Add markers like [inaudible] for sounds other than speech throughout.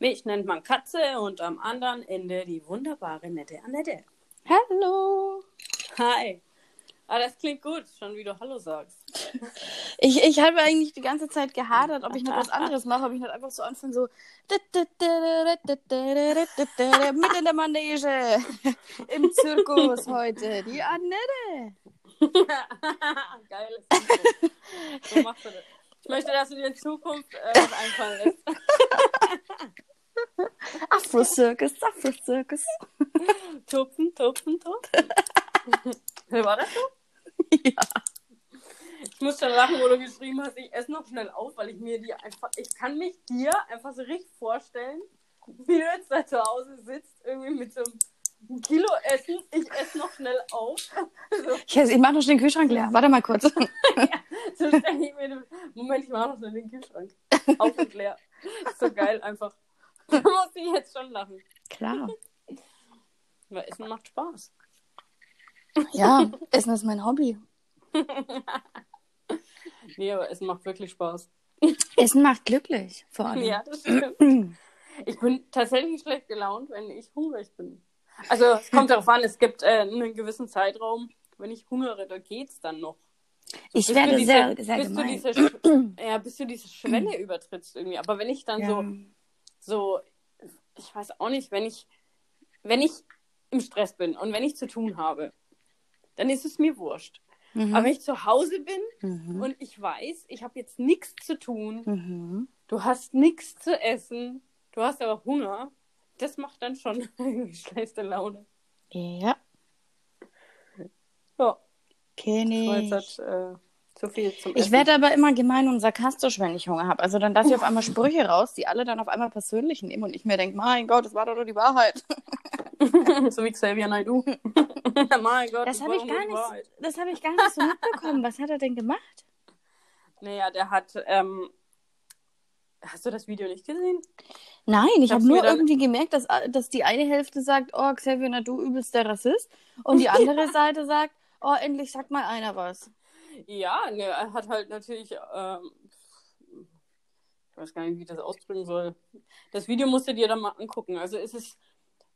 Mich nennt man Katze und am anderen Ende die wunderbare, nette Annette. Hallo. Hi. Ah, das klingt gut, schon wie du Hallo sagst. Ich, ich habe eigentlich die ganze Zeit gehadert, ob ich noch was anderes mache, ob ich nicht einfach so anfange, so mit in der Manege im Zirkus heute, die Annette. Geiles. So machst du das. Ich möchte, dass du dir in Zukunft äh, was einfallen lässt. Afro-Circus, Afro-Circus. Tupfen, tupfen, tupfen. [laughs] War das so? Ja. Ich muss schon lachen, wo du geschrieben hast, ich esse noch schnell auf, weil ich mir die einfach, ich kann mich dir einfach so richtig vorstellen, wie du jetzt da zu Hause sitzt, irgendwie mit so einem Kilo Essen, ich esse noch schnell auf. So, Ich, ich mache noch schnell den Kühlschrank leer. Warte mal kurz. [laughs] so stelle ich mir Moment, ich mache noch schnell den Kühlschrank. Auf und leer. Ist so geil einfach. [laughs] Da muss ich jetzt schon lachen. Klar. Weil Essen macht Spaß. Ja, [laughs] Essen ist mein Hobby. Nee, aber Essen macht wirklich Spaß. Essen macht glücklich, vor allem. Ja, das stimmt. [clears throat] Ich bin tatsächlich schlecht gelaunt, wenn ich hungrig bin. Also es kommt darauf an, es gibt äh, einen gewissen Zeitraum, wenn ich hungere, da geht's dann noch. Ich Bis werde du diese, sehr, sehr bis gemein. Du diese, [clears throat] ja, bis du diese Schwelle übertrittst irgendwie. Aber wenn ich dann Ja. so, so, ich weiß auch nicht, wenn ich, wenn ich im Stress bin und wenn ich zu tun habe, dann ist es mir wurscht. Mhm. Aber wenn ich zu Hause bin Mhm. und ich weiß, ich habe jetzt nichts zu tun, Mhm. du hast nichts zu essen, du hast aber Hunger, das macht dann schon [laughs] schlechte Laune. Ja, Ja, kenne ich. halt, äh, zu viel zum Ich werde aber immer gemein und sarkastisch, wenn ich Hunger habe. Also dann lasse ich auf einmal Sprüche raus, die alle dann auf einmal persönlich nehmen und ich mir denke, mein Gott, das war doch nur die Wahrheit. [laughs] so wie Xavier Naidoo. [laughs] mein Gott, Das habe ich gar nicht, das habe ich gar nicht so mitbekommen. Was hat er denn gemacht? Naja, der hat, ähm, hast du das Video nicht gesehen? Nein, ich habe nur dann- irgendwie gemerkt, dass, dass die eine Hälfte sagt, oh, Xavier Nadu übelst der Rassist und die [laughs] andere Seite sagt, oh, endlich sagt mal einer was. Ja, ne, er hat halt natürlich, ähm, ich weiß gar nicht, wie ich das ausdrücken soll. Das Video musst du dir dann mal angucken. Also es ist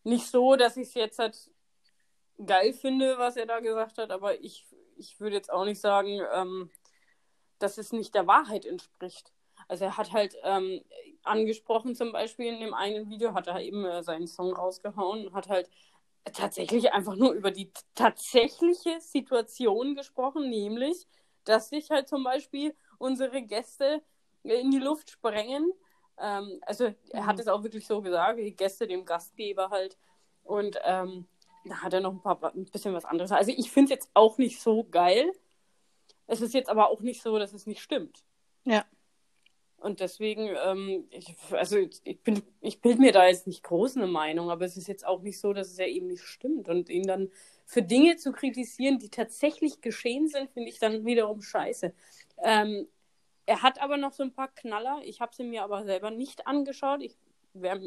nicht so, dass ich es jetzt halt geil finde, was er da gesagt hat, aber ich, ich würde jetzt auch nicht sagen, ähm, dass es nicht der Wahrheit entspricht. Also er hat halt ähm, angesprochen, zum Beispiel in dem einen Video hat er eben äh, seinen Song rausgehauen und hat halt tatsächlich einfach nur über die tatsächliche Situation gesprochen, nämlich, dass sich halt zum Beispiel unsere Gäste in die Luft sprengen. Ähm, also er hat Mhm. es auch wirklich so gesagt, die Gäste dem Gastgeber halt. Und ähm, da hat er noch ein, paar, ein bisschen was anderes. Also ich finde es jetzt auch nicht so geil. Es ist jetzt aber auch nicht so, dass es nicht stimmt. Ja. Und deswegen, ähm, ich, also ich, bin, ich bilde mir da jetzt nicht groß eine Meinung, aber es ist jetzt auch nicht so, dass es ja eben nicht stimmt. Und ihn dann für Dinge zu kritisieren, die tatsächlich geschehen sind, finde ich dann wiederum scheiße. Ähm, er hat aber noch so ein paar Knaller. Ich habe sie mir aber selber nicht angeschaut. Ich wär,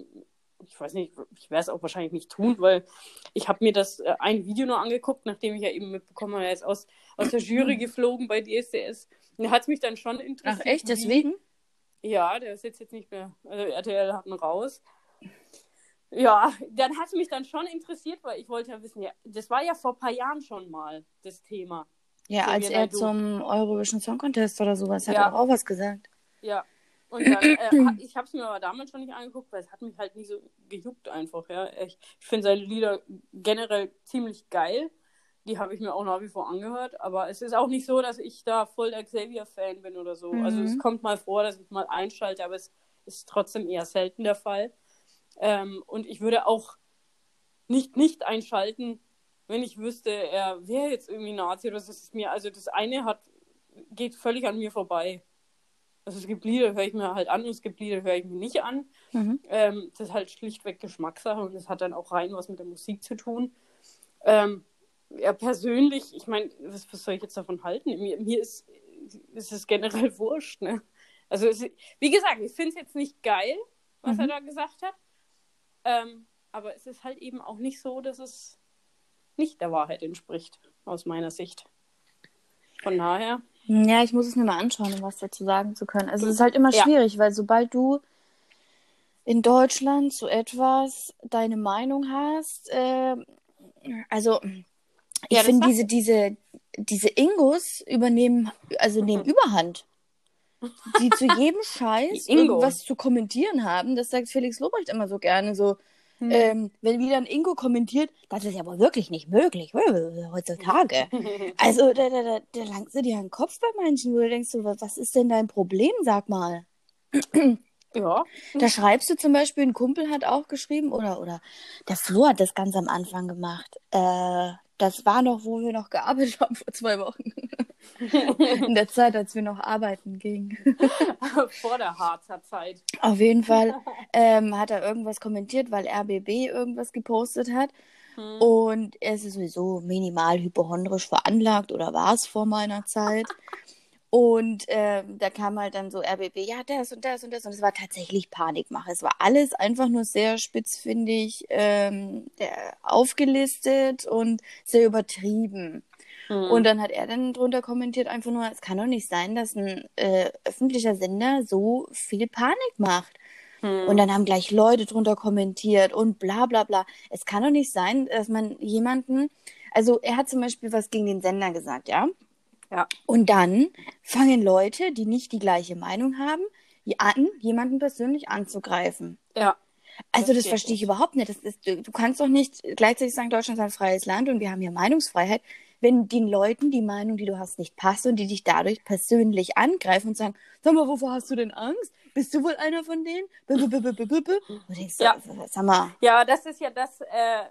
ich weiß nicht, ich werde es auch wahrscheinlich nicht tun, weil ich habe mir das äh, ein Video nur angeguckt, nachdem ich ja eben mitbekommen habe, er ist aus, aus der Jury geflogen bei DSDS. Und hat es mich dann schon interessiert. Ach echt, wie- deswegen? Ja, der ist jetzt, jetzt nicht mehr. Also RTL hat ihn raus. Ja, dann hat es mich dann schon interessiert, weil ich wollte ja wissen, ja, das war ja vor ein paar Jahren schon mal das Thema. Ja, So als er zum Eurovision Song Contest oder sowas hat Ja. er auch was gesagt. Ja. Und dann, äh, [clears throat] ich habe es mir aber damals schon nicht angeguckt, weil es hat mich halt nie so gejuckt einfach, ja. Ich, ich finde seine Lieder generell ziemlich geil. Die habe ich mir auch nach wie vor angehört. Aber es ist auch nicht so, dass ich da voll der Xavier-Fan bin oder so. Also Mhm. es kommt mal vor, dass ich mal einschalte, aber es ist trotzdem eher selten der Fall. Ähm, und ich würde auch nicht nicht einschalten, wenn ich wüsste, er wäre jetzt irgendwie Nazi oder so. Das ist mir, also das eine hat, geht völlig an mir vorbei. Also es gibt Lieder, höre ich mir halt an und es gibt Lieder, höre ich mir nicht an. Mhm. Ähm, das ist halt schlichtweg Geschmackssache und das hat dann auch rein was mit der Musik zu tun. Ähm, ja, persönlich, ich meine, was, was soll ich jetzt davon halten? Mir, mir ist, ist es generell [laughs] wurscht, ne? Also, es, wie gesagt, ich finde es jetzt nicht geil, was Mhm. er da gesagt hat. Ähm, aber es ist halt eben auch nicht so, dass es nicht der Wahrheit entspricht, aus meiner Sicht. Von daher, Ja, ich muss es mir mal anschauen, um was dazu sagen zu können. Also es ist halt immer Ja. schwierig, weil sobald du in Deutschland zu etwas deine Meinung hast. Äh, also, ich Ja, finde, diese, diese, diese Ingos übernehmen, also nehmen Überhand. Die zu [laughs] jedem Scheiß irgendwas zu kommentieren haben. Das sagt Felix Lobrecht immer so gerne. So, Hm. ähm, wenn wieder ein Ingo kommentiert, das ist ja wohl wirklich nicht möglich heutzutage. [laughs] Also, da, da, da, da langst du dir an den Kopf bei manchen, wo du denkst, so, was ist denn dein Problem, sag mal. [clears throat] ja. Da schreibst du zum Beispiel, ein Kumpel hat auch geschrieben, oder, oder der Flo hat das ganz am Anfang gemacht. Äh, das war noch, wo wir noch gearbeitet [laughs] haben vor zwei Wochen. In der Zeit, als wir noch arbeiten gingen. [laughs] Vor der Harzer Zeit. Auf jeden Fall ähm, hat er irgendwas kommentiert, weil RBB irgendwas gepostet hat. Hm. Und er ist sowieso minimal hypochondrisch veranlagt oder war es vor meiner Zeit. Und ähm, da kam halt dann so RBB, ja, das und das und das. Und es war tatsächlich Panikmache. Es war alles einfach nur sehr spitzfindig ähm, der, aufgelistet und sehr übertrieben. Hm. Und dann hat er dann drunter kommentiert, einfach nur, es kann doch nicht sein, dass ein äh, öffentlicher Sender so viel Panik macht. Hm. Und dann haben gleich Leute drunter kommentiert und bla bla bla. Es kann doch nicht sein, dass man jemanden, also er hat zum Beispiel was gegen den Sender gesagt, ja? Ja. Und dann fangen Leute, die nicht die gleiche Meinung haben, an, jemanden persönlich anzugreifen. Ja. Also Das das, verstehe ich nicht. überhaupt nicht. Das ist, du du kannst doch nicht gleichzeitig sagen, Deutschland ist ein freies Land und wir haben hier Meinungsfreiheit, wenn den Leuten die Meinung, die du hast, nicht passt und die dich dadurch persönlich angreifen und sagen, sag mal, wovor hast du denn Angst? Bist du wohl einer von denen? Denkst, Ja. ja. sag mal, Ja, das ist ja das, äh,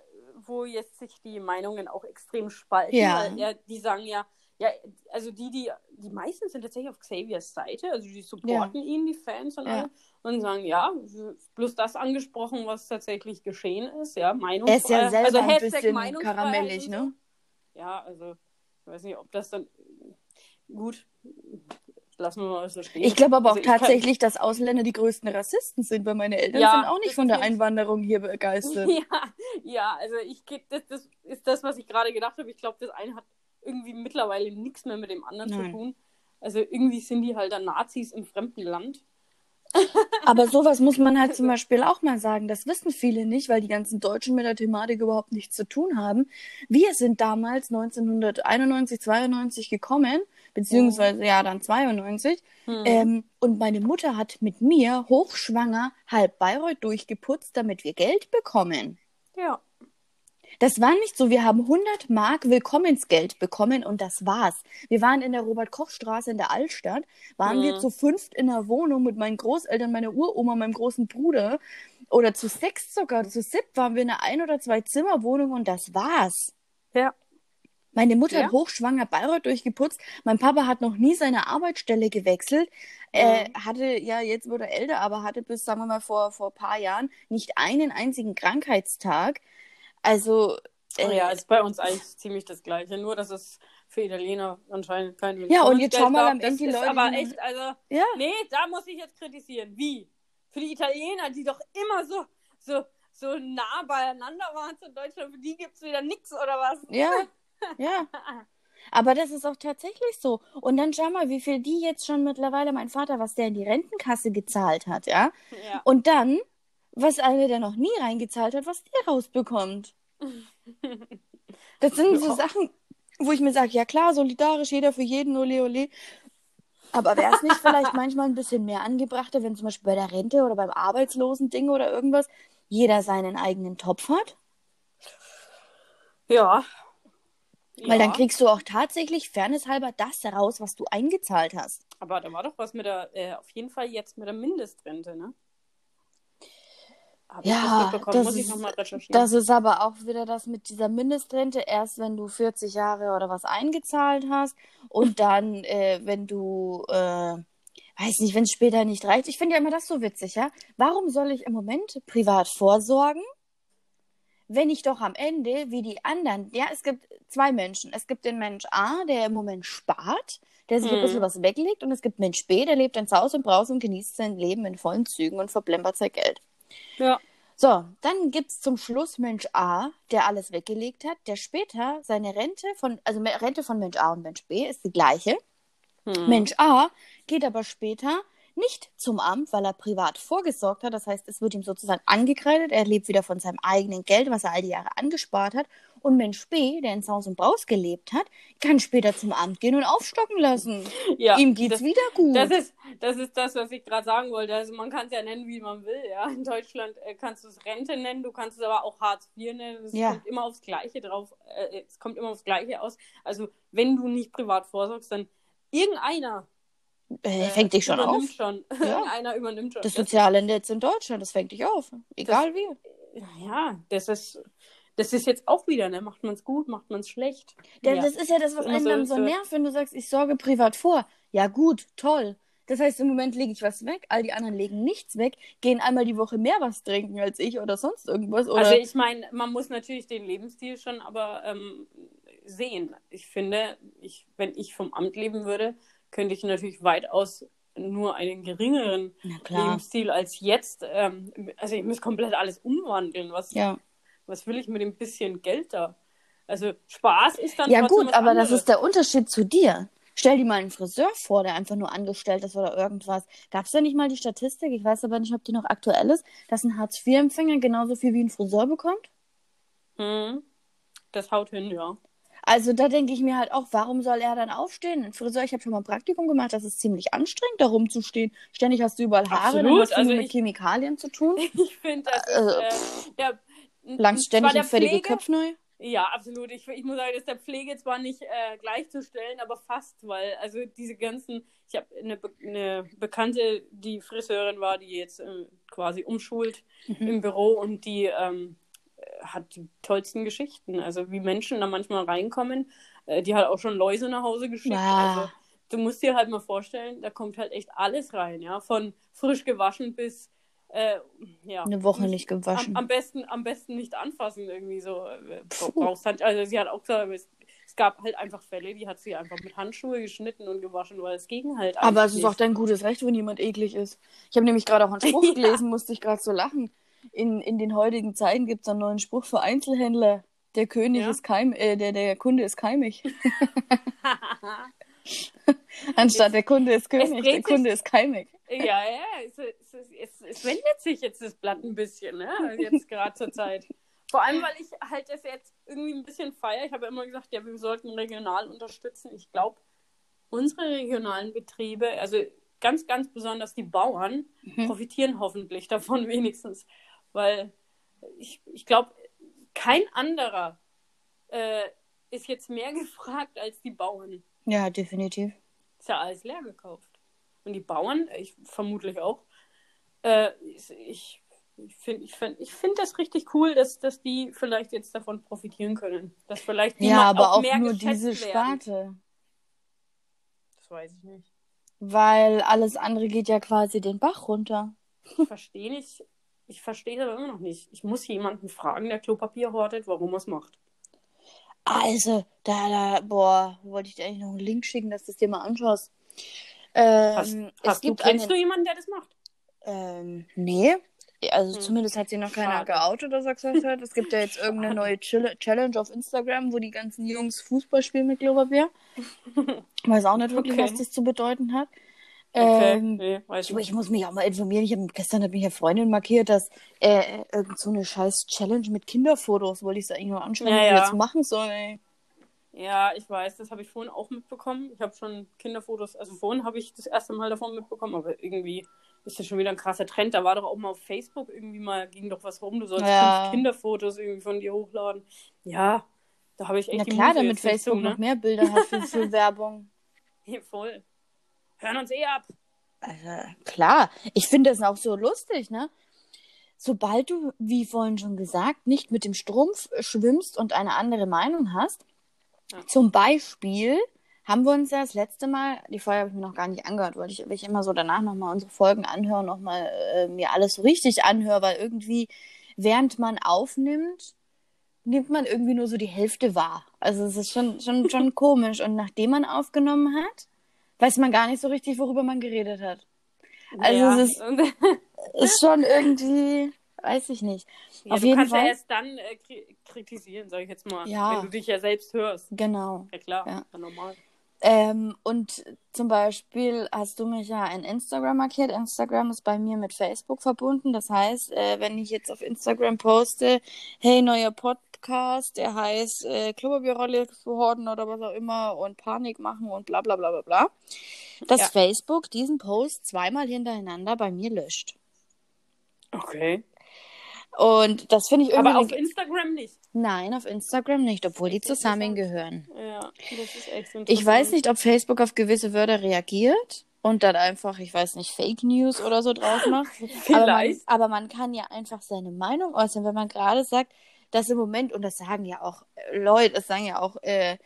wo jetzt sich die Meinungen auch extrem spalten. Ja. Weil, ja, die sagen ja, ja, also die, die, die meisten sind tatsächlich auf Xaviers Seite, also die supporten ihn, die Fans und Ja. alle, und sagen, ja, bloß das angesprochen, was tatsächlich geschehen ist, ja, er Meinungsfreiheit. ist ja selber also ein Hashtag bisschen karamellig, ne? So. Ja, also, ich weiß nicht, ob das dann, gut, lassen wir mal so stehen. Ich glaube aber auch Also ich kann- tatsächlich, dass Ausländer die größten Rassisten sind, weil meine Eltern Ja, sind auch nicht von der. Einwanderung hier begeistert. [laughs] Ja, ja, also ich das, das ist das, was ich gerade gedacht habe. Ich glaube, das eine hat irgendwie mittlerweile nichts mehr mit dem anderen Nein. zu tun. Also irgendwie sind die halt dann Nazis im fremden Land. Aber sowas muss man halt zum Beispiel auch mal sagen. Das wissen viele nicht, weil die ganzen Deutschen mit der Thematik überhaupt nichts zu tun haben. Wir sind damals 1991, 92 gekommen, beziehungsweise ja dann 92. Hm. Ähm, und meine Mutter hat mit mir hochschwanger halb Bayreuth durchgeputzt, damit wir Geld bekommen. Ja. Das war nicht so, wir haben 100 Mark Willkommensgeld bekommen und das war's. Wir waren in der Robert-Koch-Straße in der Altstadt, waren Mhm. wir zu fünft in der Wohnung mit meinen Großeltern, meiner Uroma, meinem großen Bruder oder zu sechs sogar, zu siebt waren wir in einer Ein- oder Zwei-Zimmer-Wohnung und das war's. Ja. Meine Mutter Ja. hat hochschwanger Bayreuth durchgeputzt. Mein Papa hat noch nie seine Arbeitsstelle gewechselt. Äh, hatte, ja, jetzt wurde er älter, aber hatte bis, sagen wir mal, vor, vor ein paar Jahren nicht einen einzigen Krankheitstag. Also, Oh äh, ja, ist bei uns eigentlich ziemlich das Gleiche. Nur, dass es für Italiener anscheinend kein Ja, und jetzt Willkommensgeld schau mal am Ende die ist Leute, Aber echt, also, ja. nee, da muss ich jetzt kritisieren. Wie? Für die Italiener, die doch immer so, so, so nah beieinander waren zu Deutschland, für die gibt es wieder nichts oder was? Ja, [laughs] ja. Aber das ist auch tatsächlich so. Und dann schau mal, wie viel die jetzt schon mittlerweile, mein Vater, was der in die Rentenkasse gezahlt hat, ja. Ja. Und dann, was einer, der noch nie reingezahlt hat, was der rausbekommt. Das sind so. Sachen, wo ich mir sage, ja klar, solidarisch, jeder für jeden, ole ole. Aber wäre es nicht [laughs] vielleicht manchmal ein bisschen mehr angebrachter, wenn zum Beispiel bei der Rente oder beim Arbeitslosending oder irgendwas jeder seinen eigenen Topf hat? Ja. Weil dann Ja. kriegst du auch tatsächlich fairnesshalber das heraus, was du eingezahlt hast. Aber da war doch was mit der, äh, auf jeden Fall jetzt mit der Mindestrente, ne? Hab ich Ja, das mitbekommen? das Muss ich ist- nochmal recherchieren. Das ist aber auch wieder das mit dieser Mindestrente, erst wenn du 40 Jahre oder was eingezahlt hast und dann, äh, wenn du, äh, weiß nicht, wenn es später nicht reicht. Ich finde ja immer das so witzig, ja. Warum soll ich im Moment privat vorsorgen, wenn ich doch am Ende, wie die anderen, ja, es gibt zwei Menschen. Es gibt den Mensch A, der im Moment spart, der sich ein Mhm. bisschen was weglegt und es gibt Mensch B, der lebt in Saus und Braus und genießt sein Leben in vollen Zügen und verplempert sein Geld. Ja. So, dann gibt's zum Schluss Mensch A, der alles weggelegt hat, der später seine Rente von, also Rente von Mensch A und Mensch B ist die gleiche. Hm. Mensch A geht aber später nicht zum Amt, weil er privat vorgesorgt hat. Das heißt, es wird ihm sozusagen angekreidet. Er lebt wieder von seinem eigenen Geld, was er all die Jahre angespart hat. Und Mensch B, der in Saus und Braus gelebt hat, kann später zum Amt gehen und aufstocken lassen. Ja, ihm geht's das, wieder gut. Das ist, das ist das, was ich gerade sagen wollte. Also man kann es ja nennen, wie man will. Ja, in Deutschland äh, kannst du es Rente nennen, du kannst es aber auch Hartz IV nennen. Es Ja. kommt immer aufs Gleiche drauf. Äh, es kommt immer aufs Gleiche aus. Also wenn du nicht privat vorsorgst, dann irgendeiner äh, fängt dich schon auf. übernimmt schon. [laughs] irgendeiner übernimmt schon. Das soziale Netz in Deutschland, das fängt dich auf. Egal wie. ja, das ist, das ist jetzt auch wieder, ne? Macht man es gut, macht man es schlecht? Ja, ja. Das ist ja das, was einen so- dann so nervt, wenn du sagst, ich sorge privat vor. Ja, gut, toll. Das heißt, im Moment lege ich was weg, all die anderen legen nichts weg, gehen einmal die Woche mehr was trinken als ich oder sonst irgendwas. Oder Also ich meine, man muss natürlich den Lebensstil schon aber ähm, sehen. Ich finde, ich, wenn ich vom Amt leben würde, könnte ich natürlich weitaus nur einen geringeren. Lebensstil als jetzt. Ähm, also ich muss komplett alles umwandeln. Was, Ja. Was will ich mit dem bisschen Geld da? Also Spaß ist dann Ja, gut, aber das anderes. ist der Unterschied zu dir. Stell dir mal einen Friseur vor, der einfach nur angestellt ist oder irgendwas. Gab es da nicht mal die Statistik, ich weiß aber nicht, ob die noch aktuell ist, dass ein Hartz-IV-Empfänger genauso viel wie ein Friseur bekommt? Hm, das haut hin, ja. Also da denke ich mir halt auch, warum soll er dann aufstehen? Ein Friseur, ich habe schon mal ein Praktikum gemacht, das ist ziemlich anstrengend, da rumzustehen. Ständig hast du überall Haare, dann Absolut, hast du also mit ich- Chemikalien zu tun. [laughs] Ich finde, das ist äh, ständig der in fertige Pflege- Köpfe neu. Ja, absolut. Ich, ich muss sagen, das ist der Pflege zwar nicht äh, gleichzustellen, aber fast, weil also diese ganzen, ich habe eine, Be eine Bekannte, die Friseurin war, die jetzt äh, quasi umschult Mhm. im Büro und die ähm, äh, hat die tollsten Geschichten. Also wie Menschen da manchmal reinkommen, äh, die hat auch schon Läuse nach Hause geschickt. Wow. Also du musst dir halt mal vorstellen, da kommt halt echt alles rein, ja, von frisch gewaschen bis äh, ja, Eine Woche nicht gewaschen. am, am besten, am besten nicht anfassen, irgendwie so. äh, Brauchst halt, also sie hat auch gesagt, es, es gab halt einfach Fälle, die hat sie einfach mit Handschuhe geschnitten und gewaschen, weil es ging halt Aber es ist auch nicht. dein gutes Recht, wenn jemand eklig ist. Ich habe nämlich gerade auch einen Spruch [laughs] gelesen, musste ich gerade so lachen. In, in den heutigen Zeiten gibt es einen neuen Spruch für Einzelhändler. Der König Ja? ist keim, äh, der, der Kunde ist keimig. [laughs] [laughs] Anstatt der Kunde ist König, der sich- Kunde ist keimig. Ja, ja, es, es, es, es, wendet sich jetzt das Blatt ein bisschen, ne? Jetzt [laughs] gerade zur Zeit. Vor allem, weil ich halt das jetzt irgendwie ein bisschen feiere. Ich habe immer gesagt, ja, wir sollten regional unterstützen. Ich glaube, unsere regionalen Betriebe, also ganz, ganz besonders die Bauern, Mhm. profitieren hoffentlich davon [laughs] wenigstens. Weil ich, ich glaube, kein anderer äh, ist jetzt mehr [laughs] gefragt als die Bauern. Ja, definitiv. Ist ja alles leer gekauft. Und die Bauern, ich vermutlich auch, äh, ich, ich finde ich find, ich find das richtig cool, dass, dass die vielleicht jetzt davon profitieren können. Dass vielleicht die Ja, aber auch mehr nur diese werden. Sparte. Das weiß ich nicht. Weil alles andere geht ja quasi den Bach runter. Ich verstehe nicht. Ich verstehe aber immer noch nicht. Ich muss jemanden fragen, der Klopapier hortet, warum er es macht. Also, da, da, boah, wollte ich dir eigentlich noch einen Link schicken, dass du es dir mal anschaust. Ähm, Hast, es hast du, gibt kennst eine, du jemanden, der das macht? ähm, nee. Also Hm. zumindest hat sie noch keiner geoutet oder so gesagt hat. Es gibt ja jetzt irgendeine neue Challenge auf Instagram, wo die ganzen Jungs Fußball spielen mit Klopapier. [laughs] Weiß auch nicht wirklich, Okay. was das zu bedeuten hat. Okay, Ähm, nee, ich, ich muss mich auch mal informieren. Ich hab, gestern hat mich eine Freundin markiert, dass äh, irgend so eine scheiß Challenge mit Kinderfotos, wollte ich es eigentlich nur anschauen, Ja, wie wir ja. das machen soll, ey. Ja, ich weiß, das habe ich vorhin auch mitbekommen. Ich habe schon Kinderfotos, also vorhin habe ich das erste Mal davon mitbekommen, aber irgendwie ist das schon wieder ein krasser Trend. Da war doch auch mal auf Facebook irgendwie mal, ging doch was rum, du sollst Ja. Kinderfotos irgendwie von dir hochladen. Ja, da habe ich echt Na die klar, Muße damit Facebook zu, ne? noch mehr Bilder hat für, [laughs] für Werbung. Hier, voll. Hören uns eh ab. Also, klar. Ich finde das auch so lustig, ne? Sobald du, wie vorhin schon gesagt, nicht mit dem Strumpf schwimmst und eine andere Meinung hast, Ja. zum Beispiel haben wir uns ja das letzte Mal, die Folge habe ich mir noch gar nicht angehört, weil ich, weil ich immer so danach nochmal unsere Folgen anhöre, nochmal äh, mir alles so richtig anhöre, weil irgendwie, während man aufnimmt, nimmt man irgendwie nur so die Hälfte wahr. Also es ist schon, schon, [laughs] schon komisch. Und nachdem man aufgenommen hat, weiß man gar nicht so richtig, worüber man geredet hat. Also ja. es ist- [laughs] Ist schon irgendwie, weiß ich nicht. ja, auf du jeden kannst Fall. ja erst dann äh, kri kritisieren, sage ich jetzt mal. Ja. Wenn du dich ja selbst hörst. Genau. Ja klar, Ja. ja. normal. Ähm, und zum Beispiel hast du mich ja in Instagram markiert. Instagram ist bei mir mit Facebook verbunden. Das heißt, äh, wenn ich jetzt auf Instagram poste, hey, neuer Podcast, der heißt äh, Klopapierrolle horden oder was auch immer und Panik machen und bla bla bla bla bla, dass Ja. Facebook diesen Post zweimal hintereinander bei mir löscht. Okay. Und das finde ich irgendwie. Aber auf Instagram nicht. Nein, auf Instagram nicht, obwohl die zusammengehören. Ja, das ist echt interessant. Ich weiß nicht, ob Facebook auf gewisse Wörter reagiert und dann einfach, ich weiß nicht, Fake News oder so drauf [laughs] macht. Aber man, Vielleicht. aber man kann ja einfach seine Meinung äußern, wenn man gerade sagt, dass im Moment, und das sagen ja auch äh, Leute, das sagen ja auch äh,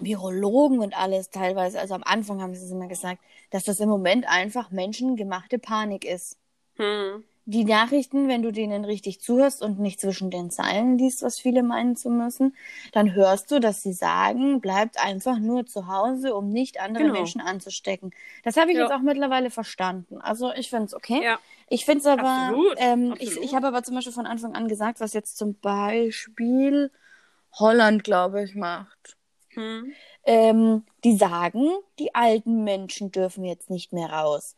Virologen und alles teilweise, also am Anfang haben sie es immer gesagt, dass das im Moment einfach menschengemachte Panik ist. Hm. Die Nachrichten, wenn du denen richtig zuhörst und nicht zwischen den Zeilen liest, was viele meinen zu müssen, dann hörst du, dass sie sagen, bleibt einfach nur zu Hause, um nicht andere Genau. Menschen anzustecken. Das habe ich Ja. jetzt auch mittlerweile verstanden. Also ich finde es okay. Ja. Ich finde es aber, Absolut, ähm, ich, absolut. ich habe aber zum Beispiel von Anfang an gesagt, was jetzt zum Beispiel Holland, glaube ich, macht. Hm. Ähm, die sagen, die alten Menschen dürfen jetzt nicht mehr raus.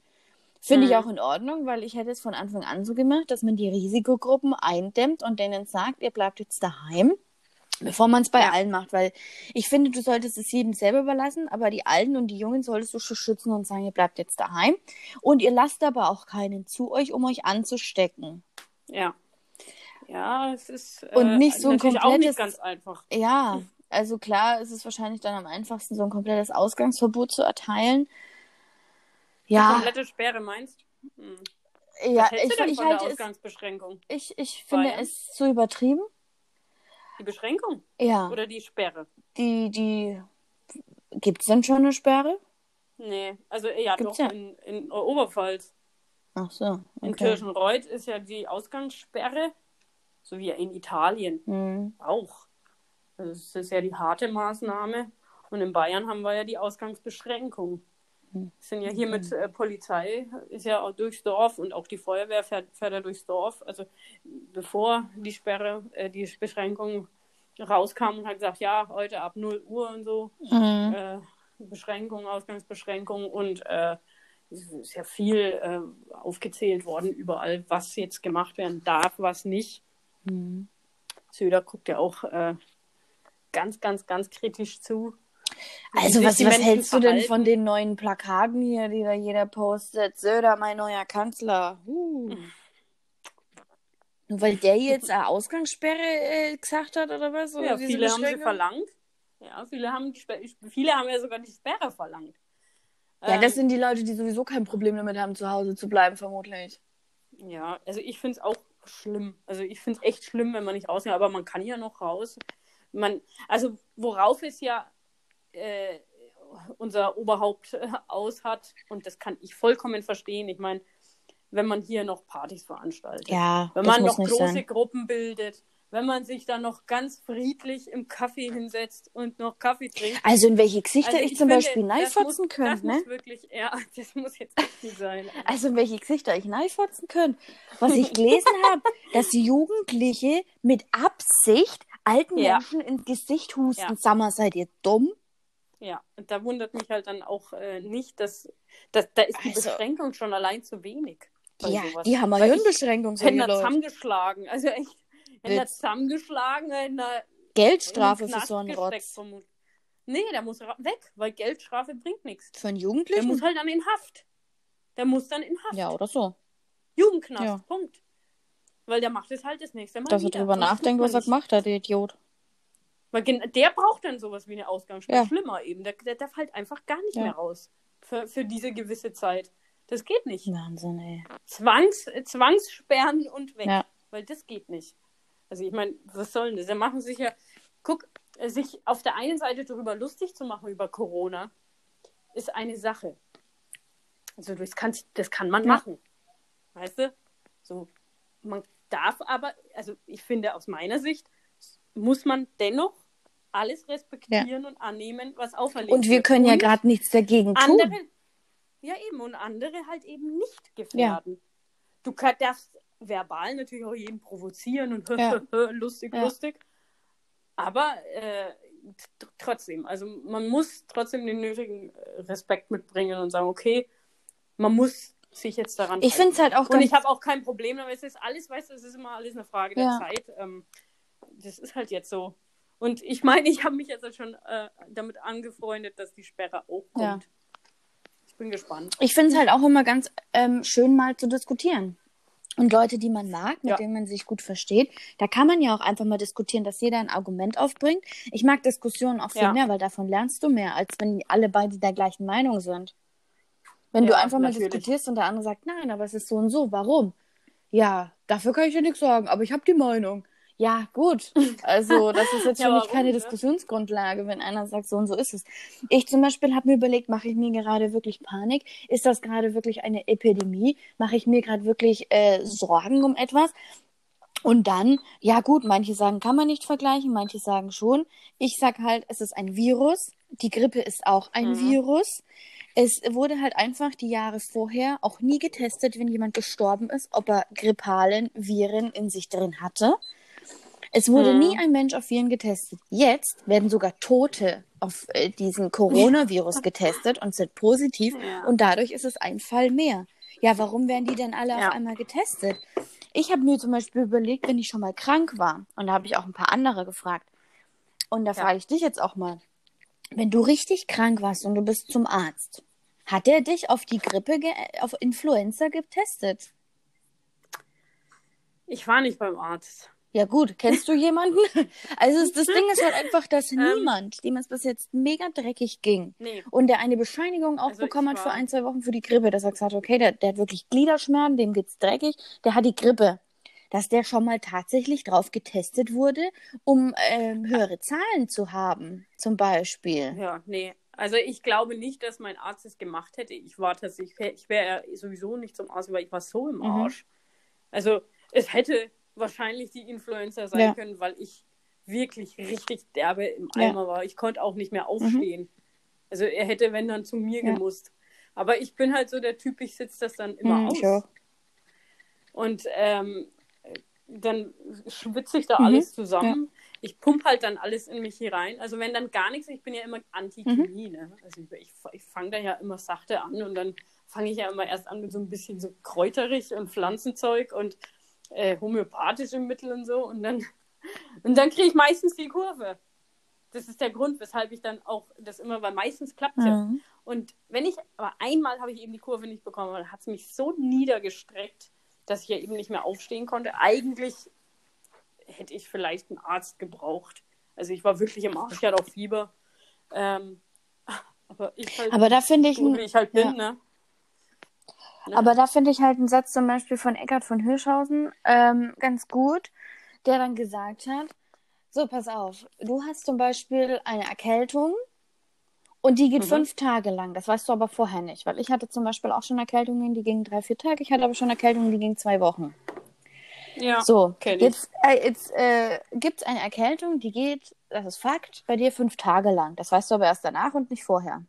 Finde ich Mhm. auch in Ordnung, weil ich hätte es von Anfang an so gemacht, dass man die Risikogruppen eindämmt und denen sagt, ihr bleibt jetzt daheim, bevor man es bei Ja. allen macht. Weil ich finde, du solltest es jedem selber überlassen, aber die Alten und die Jungen solltest du schon schützen und sagen, ihr bleibt jetzt daheim. Und ihr lasst aber auch keinen zu euch, um euch anzustecken. Ja. Ja, es ist äh, Und nicht so ein natürlich auch nicht komplettes- ganz einfach. Ja, also klar ist es wahrscheinlich dann am einfachsten, so ein komplettes Ausgangsverbot zu erteilen. Ja, Komplette Sperre meinst? Hm. ja ich, ich halte es, Ausgangsbeschränkung? ich, ich finde Bayern? es zu übertrieben. Die Beschränkung Ja, oder die Sperre? die, die, gibt's denn schon eine Sperre? Nee, also ja, Gibt's doch ja. in, in Oberpfalz. Ach so, In okay. Tirschenreuth ist ja die Ausgangssperre, so wie in Italien Hm. auch. Das ist ja die harte Maßnahme. Und in Bayern haben wir ja die Ausgangsbeschränkung. Sind ja hier mit äh, Polizei, ist ja auch durchs Dorf und auch die Feuerwehr fährt, fährt ja durchs Dorf. Also bevor die Sperre, äh, die Beschränkung rauskam und hat gesagt, ja, heute ab 0 Uhr und so, Mhm. äh, Beschränkung, Ausgangsbeschränkung und äh, es ist ja viel äh, aufgezählt worden überall, was jetzt gemacht werden darf, was nicht. Mhm. Söder guckt ja auch äh, ganz, ganz, ganz kritisch zu. Also was, was hältst du denn verhalten. von den neuen Plakaten hier, die da jeder postet? Söder, mein neuer Kanzler. Uh. Nur weil der jetzt eine Ausgangssperre äh, gesagt hat oder was? Oder Ja, viele haben sie verlangt. Ja, viele haben, viele haben ja sogar die Sperre verlangt. Ja, das Ähm, sind die Leute, die sowieso kein Problem damit haben, zu Hause zu bleiben, vermutlich. Ja, also ich finde es auch schlimm. Also ich finde es echt schlimm, wenn man nicht rausgeht, aber man kann ja noch raus. Man, also worauf es ja äh, unser Oberhaupt äh, aus hat, und das kann ich vollkommen verstehen. Ich meine, wenn man hier noch Partys veranstaltet, Ja, wenn man noch große sein. Gruppen bildet, wenn man sich dann noch ganz friedlich im Kaffee hinsetzt und noch Kaffee trinkt. Also in welche Gesichter Also ich, zum finde, Beispiel neifotzen muss- Das könnte, ne? muss wirklich, ja, [laughs] das muss jetzt echt nicht sein. Also in welche Gesichter ich neifotzen könnte. Was ich gelesen [laughs] habe, dass Jugendliche mit Absicht alten Ja. Menschen ins Gesicht husten. Ja. Sag mal, seid ihr dumm? Ja, und da wundert mich halt dann auch äh, nicht, dass, dass da ist die Also- Beschränkung schon allein zu wenig. Ja, sowas. die haben ich Hirnbeschränkung, hätte solche da zusammengeschlagen. Also echt, hätte da zusammengeschlagen, in Geldstrafe den für so einen Rotz. Nee, der muss weg, weil Geldstrafe bringt nichts. Für einen Der Jugendlichen? muss halt dann in Haft. Der muss dann in Haft. ja, oder so. Jugendknast, Ja. Punkt. Weil der macht es halt das nächste Mal Dass er wieder. drüber Sonst nachdenkt, was er gemacht hat, der Idiot. Weil der braucht dann sowas wie eine Ausgangssperre. Ja. Schlimmer eben. Der, der darf halt einfach gar nicht Ja. mehr raus. Für, für diese gewisse Zeit. Das geht nicht. Wahnsinn, ey. Zwangs, Zwangssperren und weg. Ja. Weil das geht nicht. Also ich meine, was soll denn das? Da machen sich ja, guck, sich auf der einen Seite darüber lustig zu machen über Corona, ist eine Sache. Also das kann, das kann man Ja. machen. Weißt du? So, man darf aber, also ich finde aus meiner Sicht, muss man dennoch alles respektieren und annehmen, was auferlegt Und wir wird. können ja gerade nichts dagegen tun. andere, ja eben, und andere halt eben nicht gefährden. Du kann, darfst verbal natürlich auch jeden provozieren und [laughs] Ja. [laughs] lustig, Ja. lustig. Aber äh, trotzdem, also man muss trotzdem den nötigen Respekt mitbringen und sagen, okay, man muss sich jetzt daran Ich finde es halt auch Und ich habe auch kein Problem damit. Es ist alles, weißt du, es ist immer alles eine Frage der Ja. Zeit. Ähm, das ist halt jetzt so. Und ich meine, ich habe mich jetzt halt schon äh, damit angefreundet, dass die Sperre auch kommt. Ja. Ich bin gespannt. Ich finde es halt auch immer ganz ähm, schön, mal zu diskutieren. Und Leute, die man mag, mit Ja. denen man sich gut versteht, da kann man ja auch einfach mal diskutieren, dass jeder ein Argument aufbringt. Ich mag Diskussionen auch viel Ja. mehr, weil davon lernst du mehr, als wenn alle beide der gleichen Meinung sind. Wenn du Ja, einfach mal natürlich. diskutierst und der andere sagt, nein, aber es ist so und so, warum? Ja, dafür kann ich dir nichts sagen, aber ich habe die Meinung. Ja, gut. Also, das ist jetzt [laughs] Ja, für mich warum, keine ne? Diskussionsgrundlage, wenn einer sagt, so und so ist es. Ich zum Beispiel habe mir überlegt, mache ich mir gerade wirklich Panik? Ist das gerade wirklich eine Epidemie? Mache ich mir gerade wirklich äh, Sorgen um etwas? Und dann, ja gut, manche sagen, kann man nicht vergleichen, manche sagen schon. Ich sag halt, es ist ein Virus. Die Grippe ist auch ein Mhm. Virus. Es wurde halt einfach die Jahre vorher auch nie getestet, wenn jemand gestorben ist, ob er grippalen Viren in sich drin hatte. Es wurde Mhm. nie ein Mensch auf Viren getestet. Jetzt werden sogar Tote auf äh, diesen Coronavirus getestet und sind positiv Ja. und dadurch ist es ein Fall mehr. Ja, warum werden die denn alle Ja. auf einmal getestet? Ich habe mir zum Beispiel überlegt, wenn ich schon mal krank war, und da habe ich auch ein paar andere gefragt. Und da Ja. frage ich dich jetzt auch mal, wenn du richtig krank warst und du bist zum Arzt, hat er dich auf die Grippe, auf Influenza getestet? Ich war nicht beim Arzt. Ja gut, kennst du jemanden? [laughs] Also das Ding ist halt einfach, dass Ähm. niemand, dem es bis jetzt mega dreckig ging Nee. und der eine Bescheinigung auch Also bekommen hat für war- ein, zwei Wochen für die Grippe, dass er gesagt hat, okay, der, der hat wirklich Gliederschmerzen, dem geht's dreckig, der hat die Grippe. Dass der schon mal tatsächlich drauf getestet wurde, um ähm, höhere Zahlen zu haben, zum Beispiel. Ja, nee. Also ich glaube nicht, dass mein Arzt es gemacht hätte. Ich war tatsächlich, ich wäre ja sowieso nicht zum Arzt, weil ich war so im Mhm. Arsch. Also es hätte wahrscheinlich die Influencer sein Ja. können, weil ich wirklich richtig derbe im Ja. Mhm. Eimer war. Ich konnte auch nicht mehr aufstehen. Also er hätte, wenn dann zu mir Ja. gemusst. Aber ich bin halt so der Typ, ich sitze das dann immer Hm, aus. Und ähm, dann schwitze ich da Mhm, alles zusammen. Ich pump halt dann alles in mich hier rein. Also wenn dann gar nichts, ich bin ja immer Anti-Chemie, Mhm. ne? Also ich, ich, ich fange da ja immer sachte an und dann fange ich ja immer erst an mit so ein bisschen so kräuterig und Pflanzenzeug und äh, homöopathische Mittel und so und dann, [laughs] und dann kriege ich meistens die Kurve. Das ist der Grund, weshalb ich dann auch das immer, weil meistens klappt ja. Mhm. Und wenn ich, aber einmal habe ich eben die Kurve nicht bekommen, weil hat es mich so niedergestreckt, dass ich ja eben nicht mehr aufstehen konnte. Eigentlich hätte ich vielleicht einen Arzt gebraucht. Also ich war wirklich im Arsch, ich hatte auch Fieber. Ähm, [laughs] aber ich halt, Aber da finde ich, wie ich halt bin, ja. ne? Ne? Aber da finde ich halt einen Satz zum Beispiel von Eckhard von Hirschhausen ähm, ganz gut, der dann gesagt hat, so, pass auf, du hast zum Beispiel eine Erkältung und die geht Mhm. fünf Tage lang. Das weißt du aber vorher nicht, weil ich hatte zum Beispiel auch schon Erkältungen, die gingen drei, vier Tage. Ich hatte aber schon Erkältungen, die gingen zwei Wochen. Ja, So, jetzt, äh, jetzt äh, gibt es eine Erkältung, die geht, das ist Fakt, bei dir fünf Tage lang. Das weißt du aber erst danach und nicht vorher.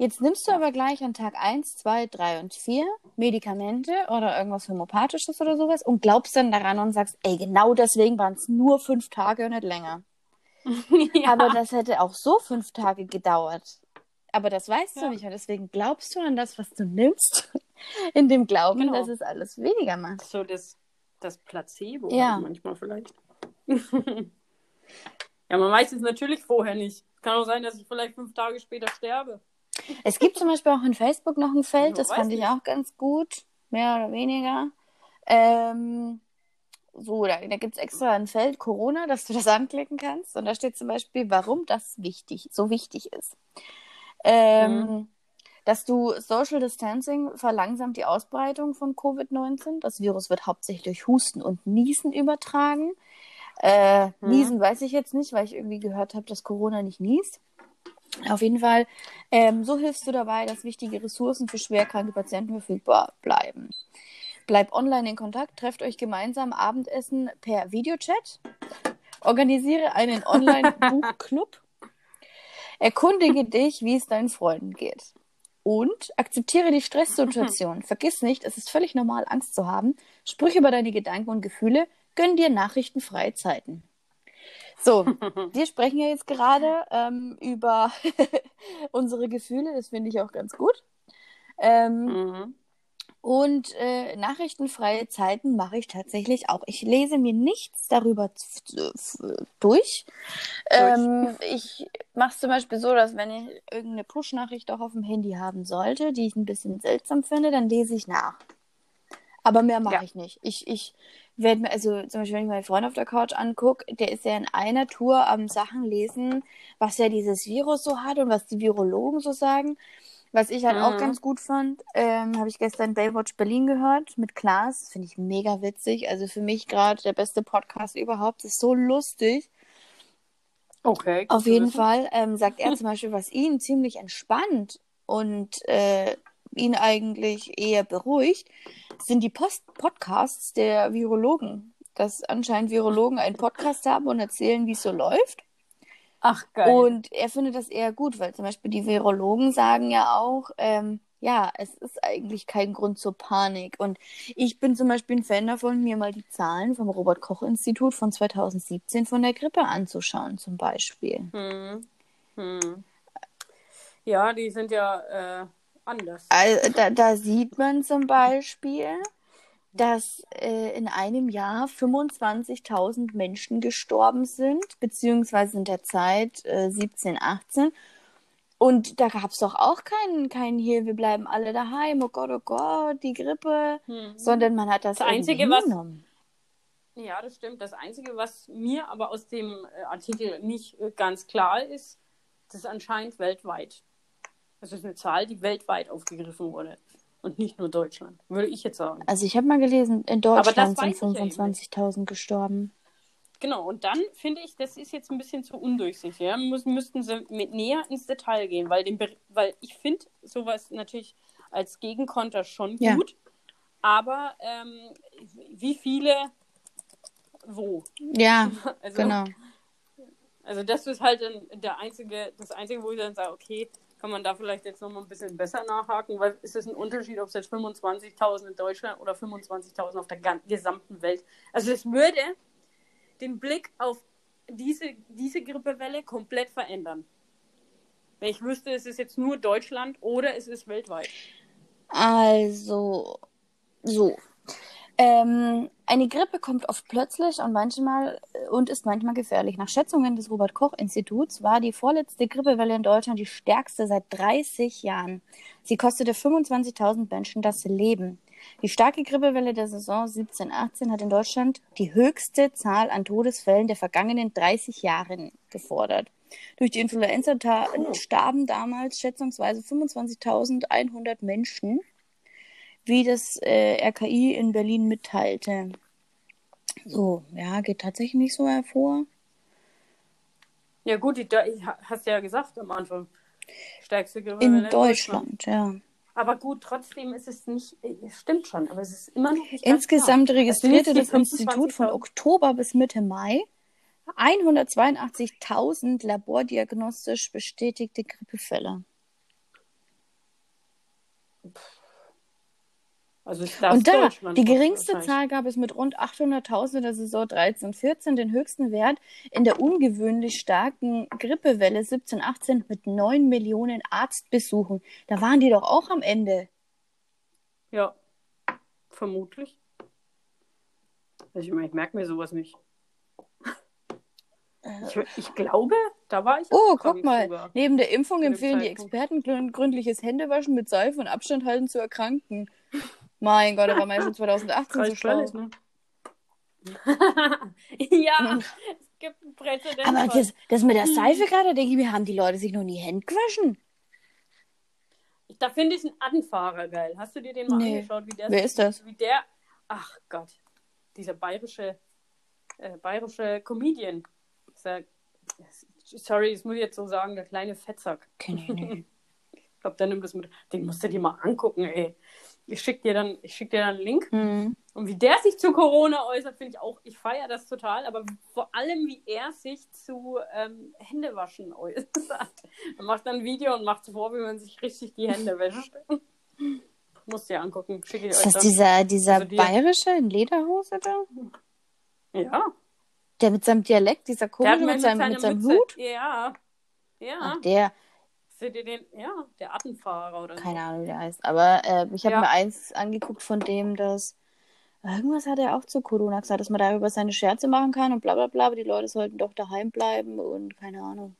Jetzt nimmst du aber gleich an Tag 1, 2, 3 und 4 Medikamente oder irgendwas Homöopathisches oder sowas und glaubst dann daran und sagst, ey, genau deswegen waren es nur fünf Tage und nicht länger. [laughs] ja. Aber das hätte auch so fünf Tage gedauert. Aber das weißt Ja. du nicht und deswegen glaubst du an das, was du nimmst, [laughs] in dem Glauben, Genau. dass es alles weniger macht. so das, das Placebo Ja. halt manchmal vielleicht. [laughs] ja, man weiß es natürlich vorher nicht. Kann auch sein, dass ich vielleicht fünf Tage später sterbe. Es gibt zum Beispiel auch in Facebook noch ein Feld, Ja, das fand ich nicht. auch ganz gut, mehr oder weniger. Ähm, so, da, da gibt es extra ein Feld Corona, dass du das anklicken kannst. Und da steht zum Beispiel, warum das wichtig, so wichtig ist. Ähm, Mhm. Dass du Social Distancing verlangsamt die Ausbreitung von Covid-19. Das Virus wird hauptsächlich durch Husten und Niesen übertragen. Äh, Mhm. Niesen weiß ich jetzt nicht, weil ich irgendwie gehört habe, dass Corona nicht niest. Auf jeden Fall, ähm, so hilfst du dabei, dass wichtige Ressourcen für schwerkranke Patienten verfügbar bleiben. Bleibt online in Kontakt, trefft euch gemeinsam Abendessen per Videochat, organisiere einen Online-Buchclub, [laughs] erkundige dich, wie es deinen Freunden geht. Und akzeptiere die Stresssituation. Vergiss nicht, es ist völlig normal, Angst zu haben. Sprich über deine Gedanken und Gefühle, gönn dir nachrichtenfreie Zeiten. So, [laughs] wir sprechen ja jetzt gerade ähm, über [laughs] unsere Gefühle, das finde ich auch ganz gut. Ähm, Mhm. Und äh, nachrichtenfreie Zeiten mache ich tatsächlich auch. Ich lese mir nichts darüber durch. Ähm, [laughs] ich mache es zum Beispiel so, dass wenn ich irgendeine Push-Nachricht auch auf dem Handy haben sollte, die ich ein bisschen seltsam finde, dann lese ich nach. Aber mehr mache Ja. ich nicht. Ich, ich werde mir, also zum Beispiel, wenn ich meinen Freund auf der Couch angucke, der ist ja in einer Tour am Sachen lesen, was ja dieses Virus so hat und was die Virologen so sagen. Was ich halt auch Mhm. ganz gut fand, ähm, habe ich gestern Baywatch Berlin gehört mit Klaas. Finde ich mega witzig. Also für mich gerade der beste Podcast überhaupt. ist so lustig. Okay. Auf jeden wissen. Fall ähm, sagt er zum Beispiel, was ihn ziemlich entspannt und äh, ihn eigentlich eher beruhigt, sind die Post Podcasts der Virologen. Dass anscheinend Virologen einen Podcast haben und erzählen, wie es so läuft. Ach, geil. Und er findet das eher gut, weil zum Beispiel die Virologen sagen ja auch, ähm, ja, es ist eigentlich kein Grund zur Panik. Und ich bin zum Beispiel ein Fan davon, mir mal die Zahlen vom Robert-Koch-Institut von 2017 von der Grippe anzuschauen, zum Beispiel. Hm. Hm. Ja, die sind ja äh, anders. Also, da, da sieht man zum Beispiel, dass äh, in einem Jahr 25.000 Menschen gestorben sind, beziehungsweise in der Zeit äh, 17, 18. Und da gab es doch auch keinen, keinen hier, wir bleiben alle daheim, oh Gott, oh Gott, die Grippe, Hm. sondern man hat das, Das Einzige, was- hingenommen. Ja, das stimmt. Das Einzige, was mir aber aus dem äh, Artikel nicht äh, ganz klar ist, das ist anscheinend weltweit. Das ist eine Zahl, die weltweit aufgegriffen wurde. Und nicht nur Deutschland, würde ich jetzt sagen. Also ich habe mal gelesen, in Deutschland sind weiß ich ja eben nicht. 25.000 gestorben. Genau, und dann finde ich, das ist jetzt ein bisschen zu undurchsichtig. Ja? Muss, müssten sie mit näher ins Detail gehen, weil, den, weil ich finde sowas natürlich als Gegenkonter schon Ja. gut. Aber ähm, wie viele wo? Ja, [laughs] Also, genau. Also das ist halt der einzige, das einzige, wo ich dann sage, okay, kann man da vielleicht jetzt noch mal ein bisschen besser nachhaken, weil ist es ein Unterschied, ob es jetzt 25.000 in Deutschland oder 25.000 auf der gesamten Welt. Also es würde den Blick auf diese, diese Grippewelle komplett verändern. Wenn ich wüsste, es ist jetzt nur Deutschland oder es ist weltweit. Also, so. Ähm, eine Grippe kommt oft plötzlich und manchmal und ist manchmal gefährlich. Nach Schätzungen des Robert Koch Instituts war die vorletzte Grippewelle in Deutschland die stärkste seit 30 Jahren. Sie kostete 25.000 Menschen das Leben. Die starke Grippewelle der Saison 17/18 hat in Deutschland die höchste Zahl an Todesfällen der vergangenen 30 Jahre gefordert. Durch die Influenza ta- starben damals schätzungsweise 25.100 Menschen wie das äh, RKI in Berlin mitteilte. So, ja, geht tatsächlich nicht so hervor. Ja gut, die, Deu- hast ja gesagt am Anfang. Stärkste Grippewelle In Deutschland, ja. Aber gut, trotzdem ist es nicht, es stimmt schon, aber es ist immer noch nicht Insgesamt klar. Registrierte das die Institut von 25.000. Oktober bis Mitte Mai 182.000 labordiagnostisch bestätigte Grippefälle. Also Und da, die geringste. Zahl gab es mit rund 800.000 in der Saison 13-14, den höchsten Wert in der ungewöhnlich starken Grippewelle 17-18 mit 9 Millionen Arztbesuchen. Da waren die doch auch am Ende. Ja, vermutlich. Also ich meine, ich merke mir sowas nicht. Ich, ich glaube, da war ich Äh. Oh, guck mal. sogar. Neben der Impfung empfehlen die. Experten grün- gründliches Händewaschen mit Seife und Abstand halten zu erkranken. Mein Gott, da war man [laughs] [laughs] ja schon 2018 so schlau. völlig, ne? ja, es gibt einen Präzedenzfall. Aber das, das mit der Seife gerade, denke ich mir, haben die Leute sich noch nie Hände gewaschen? Da finde ich einen Anfahrer geil. Hast du dir den mal Nee. angeschaut? Wie der Wer ist das? Wie der, ach Gott, dieser bayerische, äh, bayerische Comedian. Dieser, sorry, das muss ich jetzt so sagen, der kleine Fettsack. Kenn [laughs] ich nicht. Ich glaube, der nimmt das mit. Den musst du dir mal angucken, ey. Ich schicke dir, dann- ich schick dir dann einen Link. Hm. Und wie der sich zu Corona äußert, finde ich auch, ich feiere das total, aber vor allem, wie er sich zu ähm, Händewaschen äußert. Er macht dann ein Video und macht vor, wie man sich richtig die Hände wäscht. Musst dir angucken, schicke ich Ist euch das dann. dieser, dieser Also die- bayerische in Lederhose da? Ja. Der mit seinem Dialekt, dieser komische mit seinem, mit seinem Mütze- Hut. Ja. Ja. Ach, der, Seht ihr den? Ja, der Attenfahrer oder keine Ahnung, wie der heißt. Aber äh, ich habe Ja. mir eins angeguckt von dem, dass irgendwas hat er auch zu Corona gesagt, dass man darüber seine Scherze machen kann und bla bla bla, aber die Leute sollten doch daheim bleiben und keine Ahnung.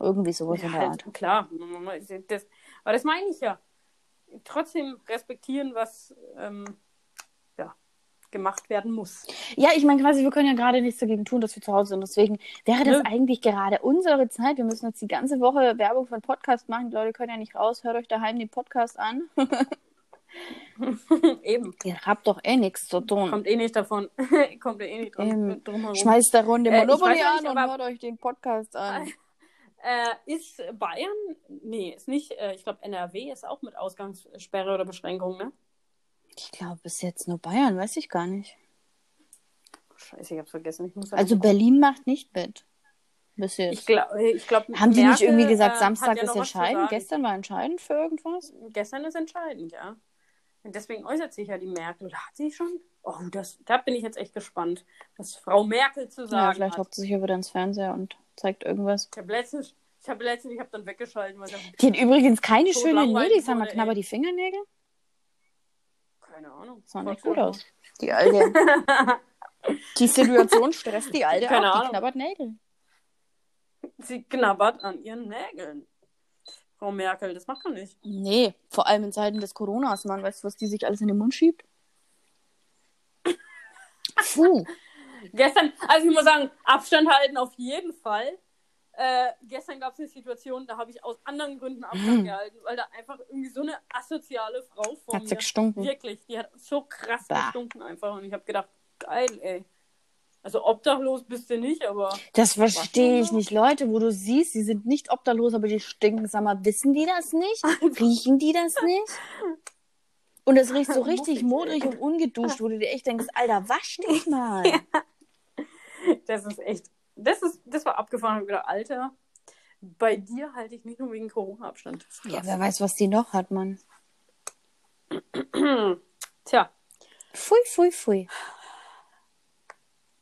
Irgendwie sowas so. in Ja, der Art. halt, klar. Das, aber das meine ich ja. Trotzdem respektieren, was ähm, ja, gemacht werden muss. Ja, ich meine quasi, wir können ja gerade nichts dagegen tun, dass wir zu Hause sind. Deswegen wäre das Nö. eigentlich gerade unsere Zeit. Wir müssen jetzt die ganze Woche Werbung einen Podcast machen. Die Leute können ja nicht raus. Hört euch daheim den Podcast an. [laughs] Eben. Ihr habt doch eh nichts zu tun. Kommt eh nicht davon. [laughs] Kommt eh nicht drum, Ähm, drum herum. Schmeißt da Runde Äh, Monopoly ja an nicht, und aber- hört euch den Podcast an. [laughs] Äh, ist Bayern? Nee, ist nicht. Äh, ich glaube, NRW ist auch mit Ausgangssperre oder Beschränkung, ne? Ich glaube, bis jetzt nur Bayern, weiß ich gar nicht. Scheiße, ich hab's vergessen. Ich muss Also Berlin macht nicht mit. Bis jetzt. ich glaube, ich glaub, Haben die nicht irgendwie gesagt, äh, Samstag ja ist entscheidend? Gestern war entscheidend für irgendwas? Gestern ist entscheidend, ja. Und deswegen äußert sich ja die Merkel. Oder hat sie schon? Oh, das, da bin ich jetzt echt gespannt, was Frau Merkel zu Ja, sagen vielleicht hat. hockt sie sich wieder ins Fernseher und zeigt irgendwas. Ich habe letztens, ich habe letztens, ich habe dann weggeschalten, weil Die hat übrigens keine So Nägel. Sag mal, wurde, knabber die Fingernägel? Keine Ahnung. Sah nicht gut aus. Die alte. [laughs] die Situation stresst die alte Keine auch. Die knabbert Nägel. Sie knabbert an ihren Nägeln. Frau Merkel, das macht man nicht. Nee, vor allem in Zeiten des Coronas, Mann. Weißt du, was die sich alles in den Mund schiebt? [laughs] Puh. Gestern, also ich muss sagen, Abstand halten auf jeden Fall. Äh, gestern gab es eine Situation, da habe ich aus anderen Gründen Abstand gehalten, weil da einfach irgendwie so eine asoziale Frau vor Hat sie mir. gestunken. Wirklich, die hat so krass Bah. gestunken einfach. Und ich habe gedacht, geil, ey. Also obdachlos bist du nicht, aber Das verstehe ich nicht. Leute, wo du siehst, die sind nicht obdachlos, aber die stinken. Sag mal, wissen die das nicht? [laughs] Riechen die das nicht? Und es riecht so [laughs] richtig modrig und ungeduscht, wo du dir echt denkst, Alter, wasch dich [laughs] mal. das ist echt, das ist, das war abgefahren. Ich gedacht, Alter, bei dir halte ich nicht nur wegen Corona-Abstand. Ja, wer weiß, was die noch hat, Mann. [clears throat] Tja, Pfui, pfui, pfui.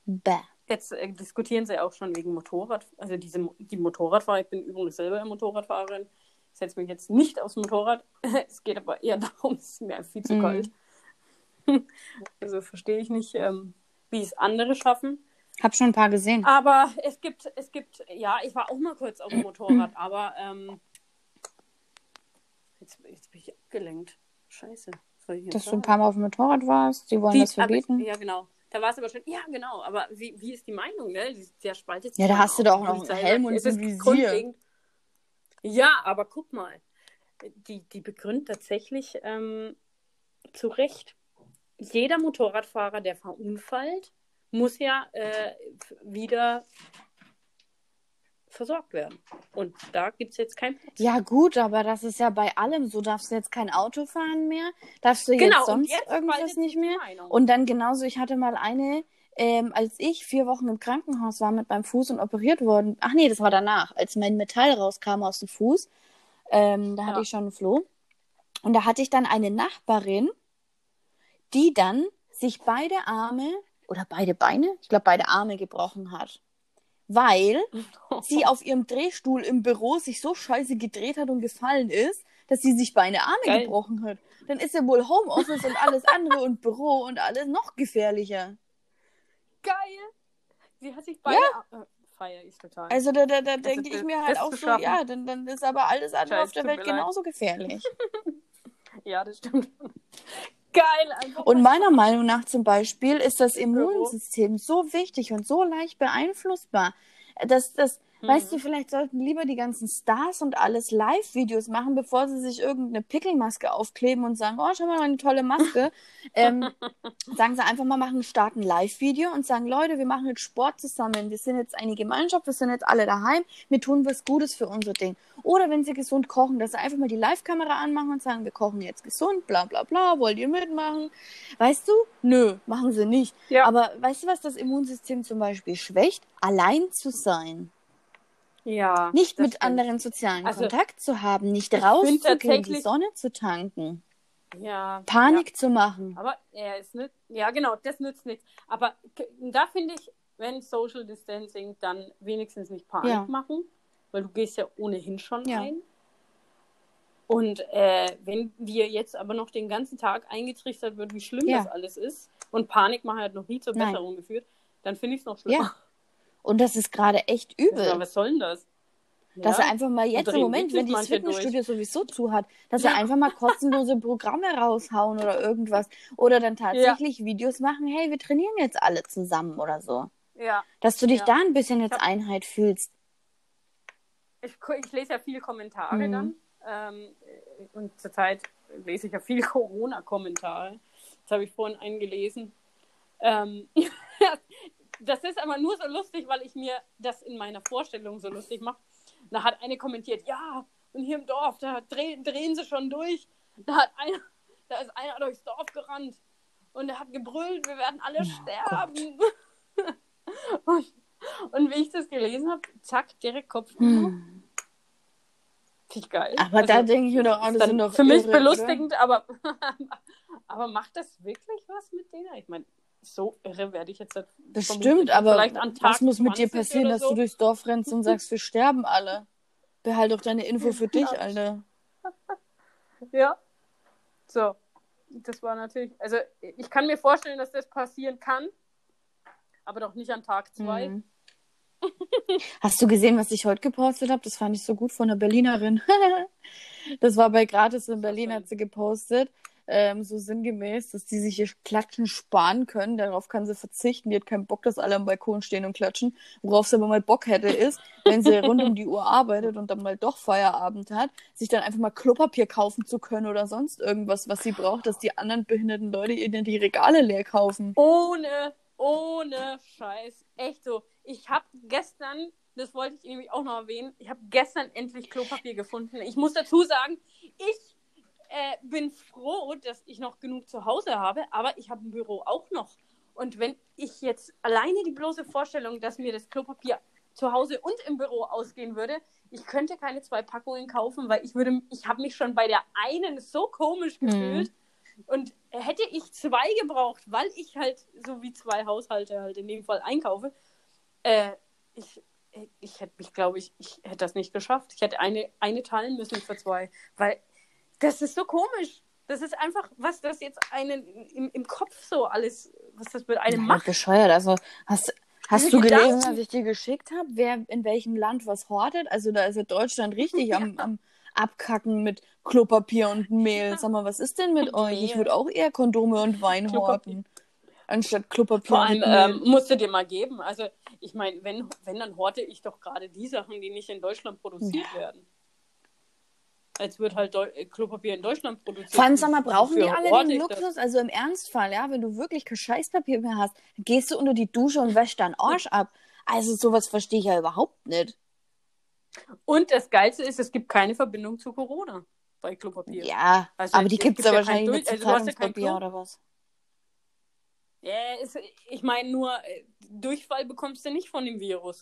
Bäh. Jetzt äh, diskutieren sie auch schon wegen Motorrad, also diese, die Motorradfahrer. Ich bin übrigens selber Motorradfahrerin. Ich setze mich jetzt nicht aufs Motorrad. [laughs] es geht aber eher darum, es ist mir viel zu Mhm. kalt. [laughs] also verstehe ich nicht, ähm, wie es andere schaffen. Hab schon ein paar gesehen. Aber es gibt, es gibt, ja, ich war auch mal kurz auf dem Motorrad, aber ähm, jetzt, jetzt bin ich abgelenkt. Scheiße. Ich Dass du ein paar Mal auf dem Motorrad warst, die wollen Die- das verbieten. Aber, ja, genau. Da war es aber schon, ja, genau. Aber wie, wie ist die Meinung, ne? Der spaltet sich Ja, da hast du doch auch noch einen Helm und ein Visier. Ja, aber guck mal. Die, die begründet tatsächlich ähm, zu Recht. Jeder Motorradfahrer, der verunfallt, muss ja äh, wieder versorgt werden. Und da gibt es jetzt kein Platz. Ja, gut, aber das ist ja bei allem so. Darfst du jetzt kein Auto fahren mehr? Darfst du jetzt Genau, sonst jetzt irgendwas nicht mehr? Meinung. Und dann genauso, ich hatte mal eine, ähm, als ich vier Wochen im Krankenhaus war mit meinem Fuß und operiert worden. Ach nee, das war danach, als mein Metall rauskam aus dem Fuß. Ähm, da hatte Ja. ich schon einen Floh. Und da hatte ich dann eine Nachbarin, die dann sich beide Arme oder beide Beine, ich glaube beide Arme gebrochen hat. Weil [laughs] sie auf ihrem Drehstuhl im Büro sich so scheiße gedreht hat und gefallen ist, dass sie sich beide Arme Geil. gebrochen hat. Dann ist ja wohl Homeoffice und alles andere und Büro und alles noch gefährlicher. Geil! Sie hat sich beide. Äh, feier ich total. Also da, da, da Also denke ich mir halt auch so, schaffen. ja, dann, dann ist aber alles andere Scheiß, auf der Welt genauso gefährlich. [laughs] Ja, das stimmt. Geil, einfach. Und meiner Meinung nach zum Beispiel ist das Immunsystem so wichtig und so leicht beeinflussbar, dass das, Mhm. weißt du, vielleicht sollten lieber die ganzen Stars und alles Live-Videos machen, bevor sie sich irgendeine Pickelmaske aufkleben und sagen, oh, schau mal, meine tolle Maske. [laughs] ähm, sagen sie einfach mal, machen, starten Live-Video und sagen, Leute, wir machen jetzt Sport zusammen. Wir sind jetzt eine Gemeinschaft, wir sind jetzt alle daheim, wir tun was Gutes für unser Ding. Oder wenn sie gesund kochen, dass sie einfach mal die Live-Kamera anmachen und sagen, wir kochen jetzt gesund, bla bla bla, wollt ihr mitmachen? Weißt du? Nö, machen sie nicht. Ja. Aber weißt du, was das Immunsystem zum Beispiel schwächt? Allein zu sein. Ja. Nicht mit stimmt. anderen sozialen Also, Kontakt zu haben, nicht rauszugehen, die Sonne zu tanken, Ja. Panik zu machen. Ja. Aber er ist nicht. Ja, genau, das nützt nichts. Aber da finde ich, wenn Social Distancing, dann wenigstens nicht Panik Ja. machen, weil du gehst ja ohnehin schon Ja. ein. Und äh, wenn dir jetzt aber noch den ganzen Tag eingetrichtert wird, wie schlimm Ja. das alles ist, und Panikmache hat noch nie zur Nein. Besserung geführt, dann finde ich es noch schlimmer. Ja. Und das ist gerade echt übel. was soll denn das? Dass Ja. er einfach mal jetzt im Moment, wenn die das Fitnessstudio sowieso zu hat, dass Ja. er einfach mal kostenlose Programme raushauen oder irgendwas. Oder dann tatsächlich Videos machen, hey, wir trainieren jetzt alle zusammen oder so. Ja, Dass du dich Ja. da ein bisschen jetzt hab- Einheit fühlst. ich, ich lese ja viele Kommentare Mhm. dann. Ähm, und zurzeit lese ich ja viele [laughs] Corona-Kommentare. Das habe ich vorhin eingelesen. Ähm, [laughs] das ist aber nur so lustig, weil ich mir das in meiner Vorstellung so lustig mache. Da hat eine kommentiert, ja, und hier im Dorf, da drehen, drehen sie schon durch. Da hat einer, da ist einer durchs Dorf gerannt und er hat gebrüllt, wir werden alle sterben. [laughs] und, und wie ich das gelesen habe, zack, direkt Kopf. Hm. Finde ich geil. Aber Also, da denke ich mir doch, oh, ist das sind doch für mich irre, belustigend, aber, [laughs] aber macht das wirklich was mit denen? Ich meine, so irre werde ich jetzt halt Bestimmt, vermutlich aber vielleicht an Tag was muss mit dir 20 passieren, dass so. du durchs Dorf rennst und sagst, wir sterben alle? Behalt doch deine Info für dich. Alter. [laughs] Ja. So. Das war natürlich, also ich kann mir vorstellen, dass das passieren kann, aber doch nicht an Tag zwei. Mhm. [laughs] Hast du gesehen, was ich heute gepostet habe? Das fand ich so gut von einer Berlinerin. [laughs] das war bei Gratis in Berlin, hat sie gepostet. Ähm, so sinngemäß, dass die sich ihr Klatschen sparen können. Darauf kann sie verzichten. Die hat keinen Bock, dass alle am Balkon stehen und klatschen. Worauf sie aber mal Bock hätte, ist, wenn sie rund um die Uhr arbeitet und dann mal doch Feierabend hat, sich dann einfach mal Klopapier kaufen zu können oder sonst irgendwas, was sie braucht, dass die anderen behinderten Leute ihr dann die Regale leer kaufen. Ohne, ohne Scheiß. Echt so. Ich habe gestern, das wollte ich nämlich auch noch erwähnen, ich habe gestern endlich Klopapier gefunden. Ich muss dazu sagen, ich äh, bin froh, dass ich noch genug zu Hause habe, aber ich habe ein Büro auch noch. Und wenn ich jetzt alleine die bloße Vorstellung, dass mir das Klopapier zu Hause und im Büro ausgehen würde, ich könnte keine zwei Packungen kaufen, weil ich würde, ich habe mich schon bei der einen so komisch gefühlt. Und hätte ich zwei gebraucht, weil ich halt so wie zwei Haushalte halt in dem Fall einkaufe, äh, ich, ich hätte mich, glaube ich, ich hätte das nicht geschafft. Ich hätte eine, eine teilen müssen für zwei, weil das ist so komisch. Das ist einfach, was das jetzt einen im, im Kopf so alles, was das mit einem Ja, macht. bescheuert. Also hast, hast du gelesen, Gedanken- was ich dir geschickt habe, wer in welchem Land was hortet? Also da ist ja Deutschland richtig [laughs] am, am Abkacken mit Klopapier und Mehl. Sag mal, was ist denn mit euch? Ich würde auch eher Kondome und Wein Klopapier. horten. Anstatt Klopapier Vor allem ähm, musst du dir mal geben. Also, ich meine, wenn, wenn, dann horte ich doch gerade die Sachen, die nicht in Deutschland produziert werden. Als wird halt Deu äh, Klopapier in Deutschland produziert. Vor allem, sag mal, brauchen die alle den das? Luxus? Also im Ernstfall, ja, wenn du wirklich kein Scheißpapier mehr hast, gehst du unter die Dusche und wäschst deinen Arsch ab. Also sowas verstehe ich ja überhaupt nicht. Und das Geilste ist, es gibt keine Verbindung zu Corona bei Klopapier. Ja, Also, aber die gibt es ja ja wahrscheinlich mit also ja Zeitungspapier Klo. oder was. Ja, es, ich meine nur, äh, Durchfall bekommst du nicht von dem Virus.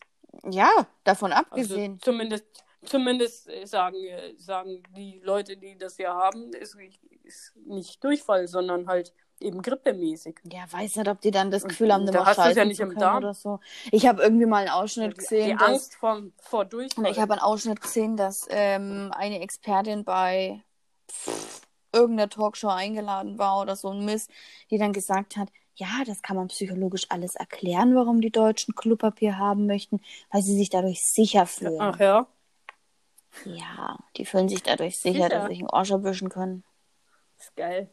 Ja, davon Also abgesehen. zumindest, zumindest äh, sagen, äh, sagen die Leute, die das ja haben, ist, ist nicht Durchfall, sondern halt eben grippemäßig. Ja, weiß nicht, ob die dann das Gefühl haben, da hast du's ja scheißen nicht im Darm. oder so. Ich habe irgendwie mal einen Ausschnitt gesehen, die dass, Angst vor, vor Durchfall. ich habe einen Ausschnitt gesehen, dass ähm, eine Expertin bei pff, irgendeiner Talkshow eingeladen war oder so ein Mist, die dann gesagt hat, ja, das kann man psychologisch alles erklären, warum die Deutschen Klopapier haben möchten, weil sie sich dadurch sicher fühlen. Ach ja. Ja, die fühlen sich dadurch sicher, Sicher. dass sie sich einen Arsch erwischen können. ist geil.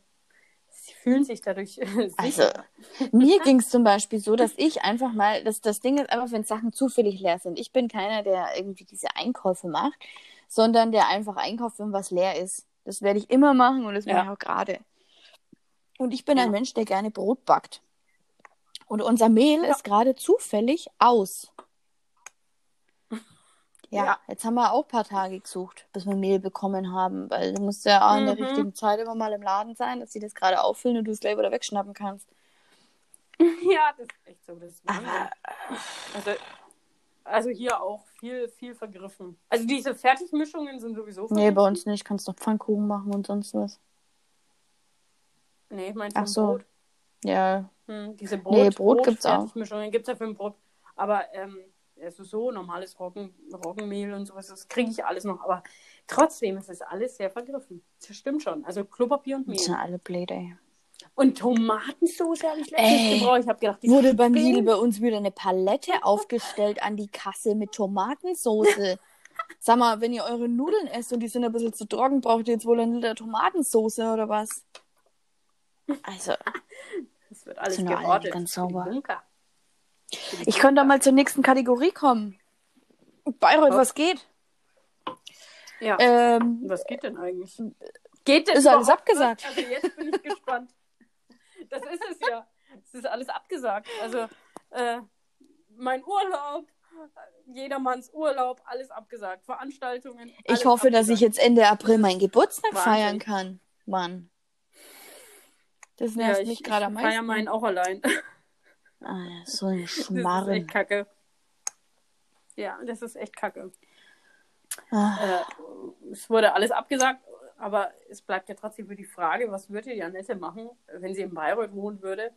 Sie fühlen sich dadurch äh, Also, sicher. mir [laughs] ging es zum Beispiel so, dass ich einfach mal, das, das Ding ist einfach, wenn Sachen zufällig leer sind. Ich bin keiner, der irgendwie diese Einkäufe macht, sondern der einfach einkauft, wenn was leer ist. Das werde ich immer machen und das Ja. mache ich auch gerade. Und ich bin Ja. ein Mensch, der gerne Brot backt. Und unser Mehl Ja. ist gerade zufällig aus. Ja, Ja. jetzt haben wir auch ein paar Tage gesucht, bis wir Mehl bekommen haben, weil du musst ja auch in der Mhm. richtigen Zeit immer mal im Laden sein, dass sie das gerade auffüllen und du es gleich wieder wegschnappen kannst. [laughs] Ja, das ist echt so. Das ist. Aber Also, also hier auch viel, viel vergriffen. Also diese Fertigmischungen sind sowieso Nee, vergriffen. bei uns nicht. Kannst noch Pfannkuchen machen und sonst was. Nee, ich meine Ach so. Brot. Ja. Hm, diese Brot, Nee, Brot gibt's auch. Fertigmischungen gibt es ja für ein Brot. Aber ähm, also so normales Roggen, Roggenmehl und sowas, das kriege ich alles noch. Aber trotzdem ist es alles sehr vergriffen. Das stimmt schon. Also Klopapier und Mehl. Das sind alle blöd, ey. Und Tomatensauce habe ich letztens Ey, gebraucht. Ich habe gedacht, die Wurde beim. Lidl bei uns wieder eine Palette aufgestellt an die Kasse mit Tomatensauce. [laughs] Sag mal, wenn ihr eure Nudeln esst und die sind ein bisschen zu trocken, braucht ihr jetzt wohl eine Liter Tomatensauce oder was? Also, Das wird alles Sind alle gerottet. ganz sauber. Bunker. Ich könnte mal zur nächsten Kategorie kommen. Bayreuth, Oh. was geht? Ja. Ähm, Was geht denn eigentlich? Geht denn Ist alles abgesagt. Also jetzt bin ich gespannt. Das ist es ja. Es ist alles abgesagt. Also äh, mein Urlaub, jedermanns Urlaub, alles abgesagt. Veranstaltungen. ich hoffe, dass ich abgesagt. jetzt Ende April meinen Geburtstag Wahnsinn. feiern kann. Mann. Das nervt ja, mich ich, gerade am ich feiere meisten. meinen auch allein. Ah, so ein [laughs] Das ist echt kacke. Ja, das ist echt kacke. Ah. Äh, es wurde alles abgesagt, aber es bleibt ja trotzdem für die Frage, was würde Janette machen, wenn sie in Bayreuth wohnen würde,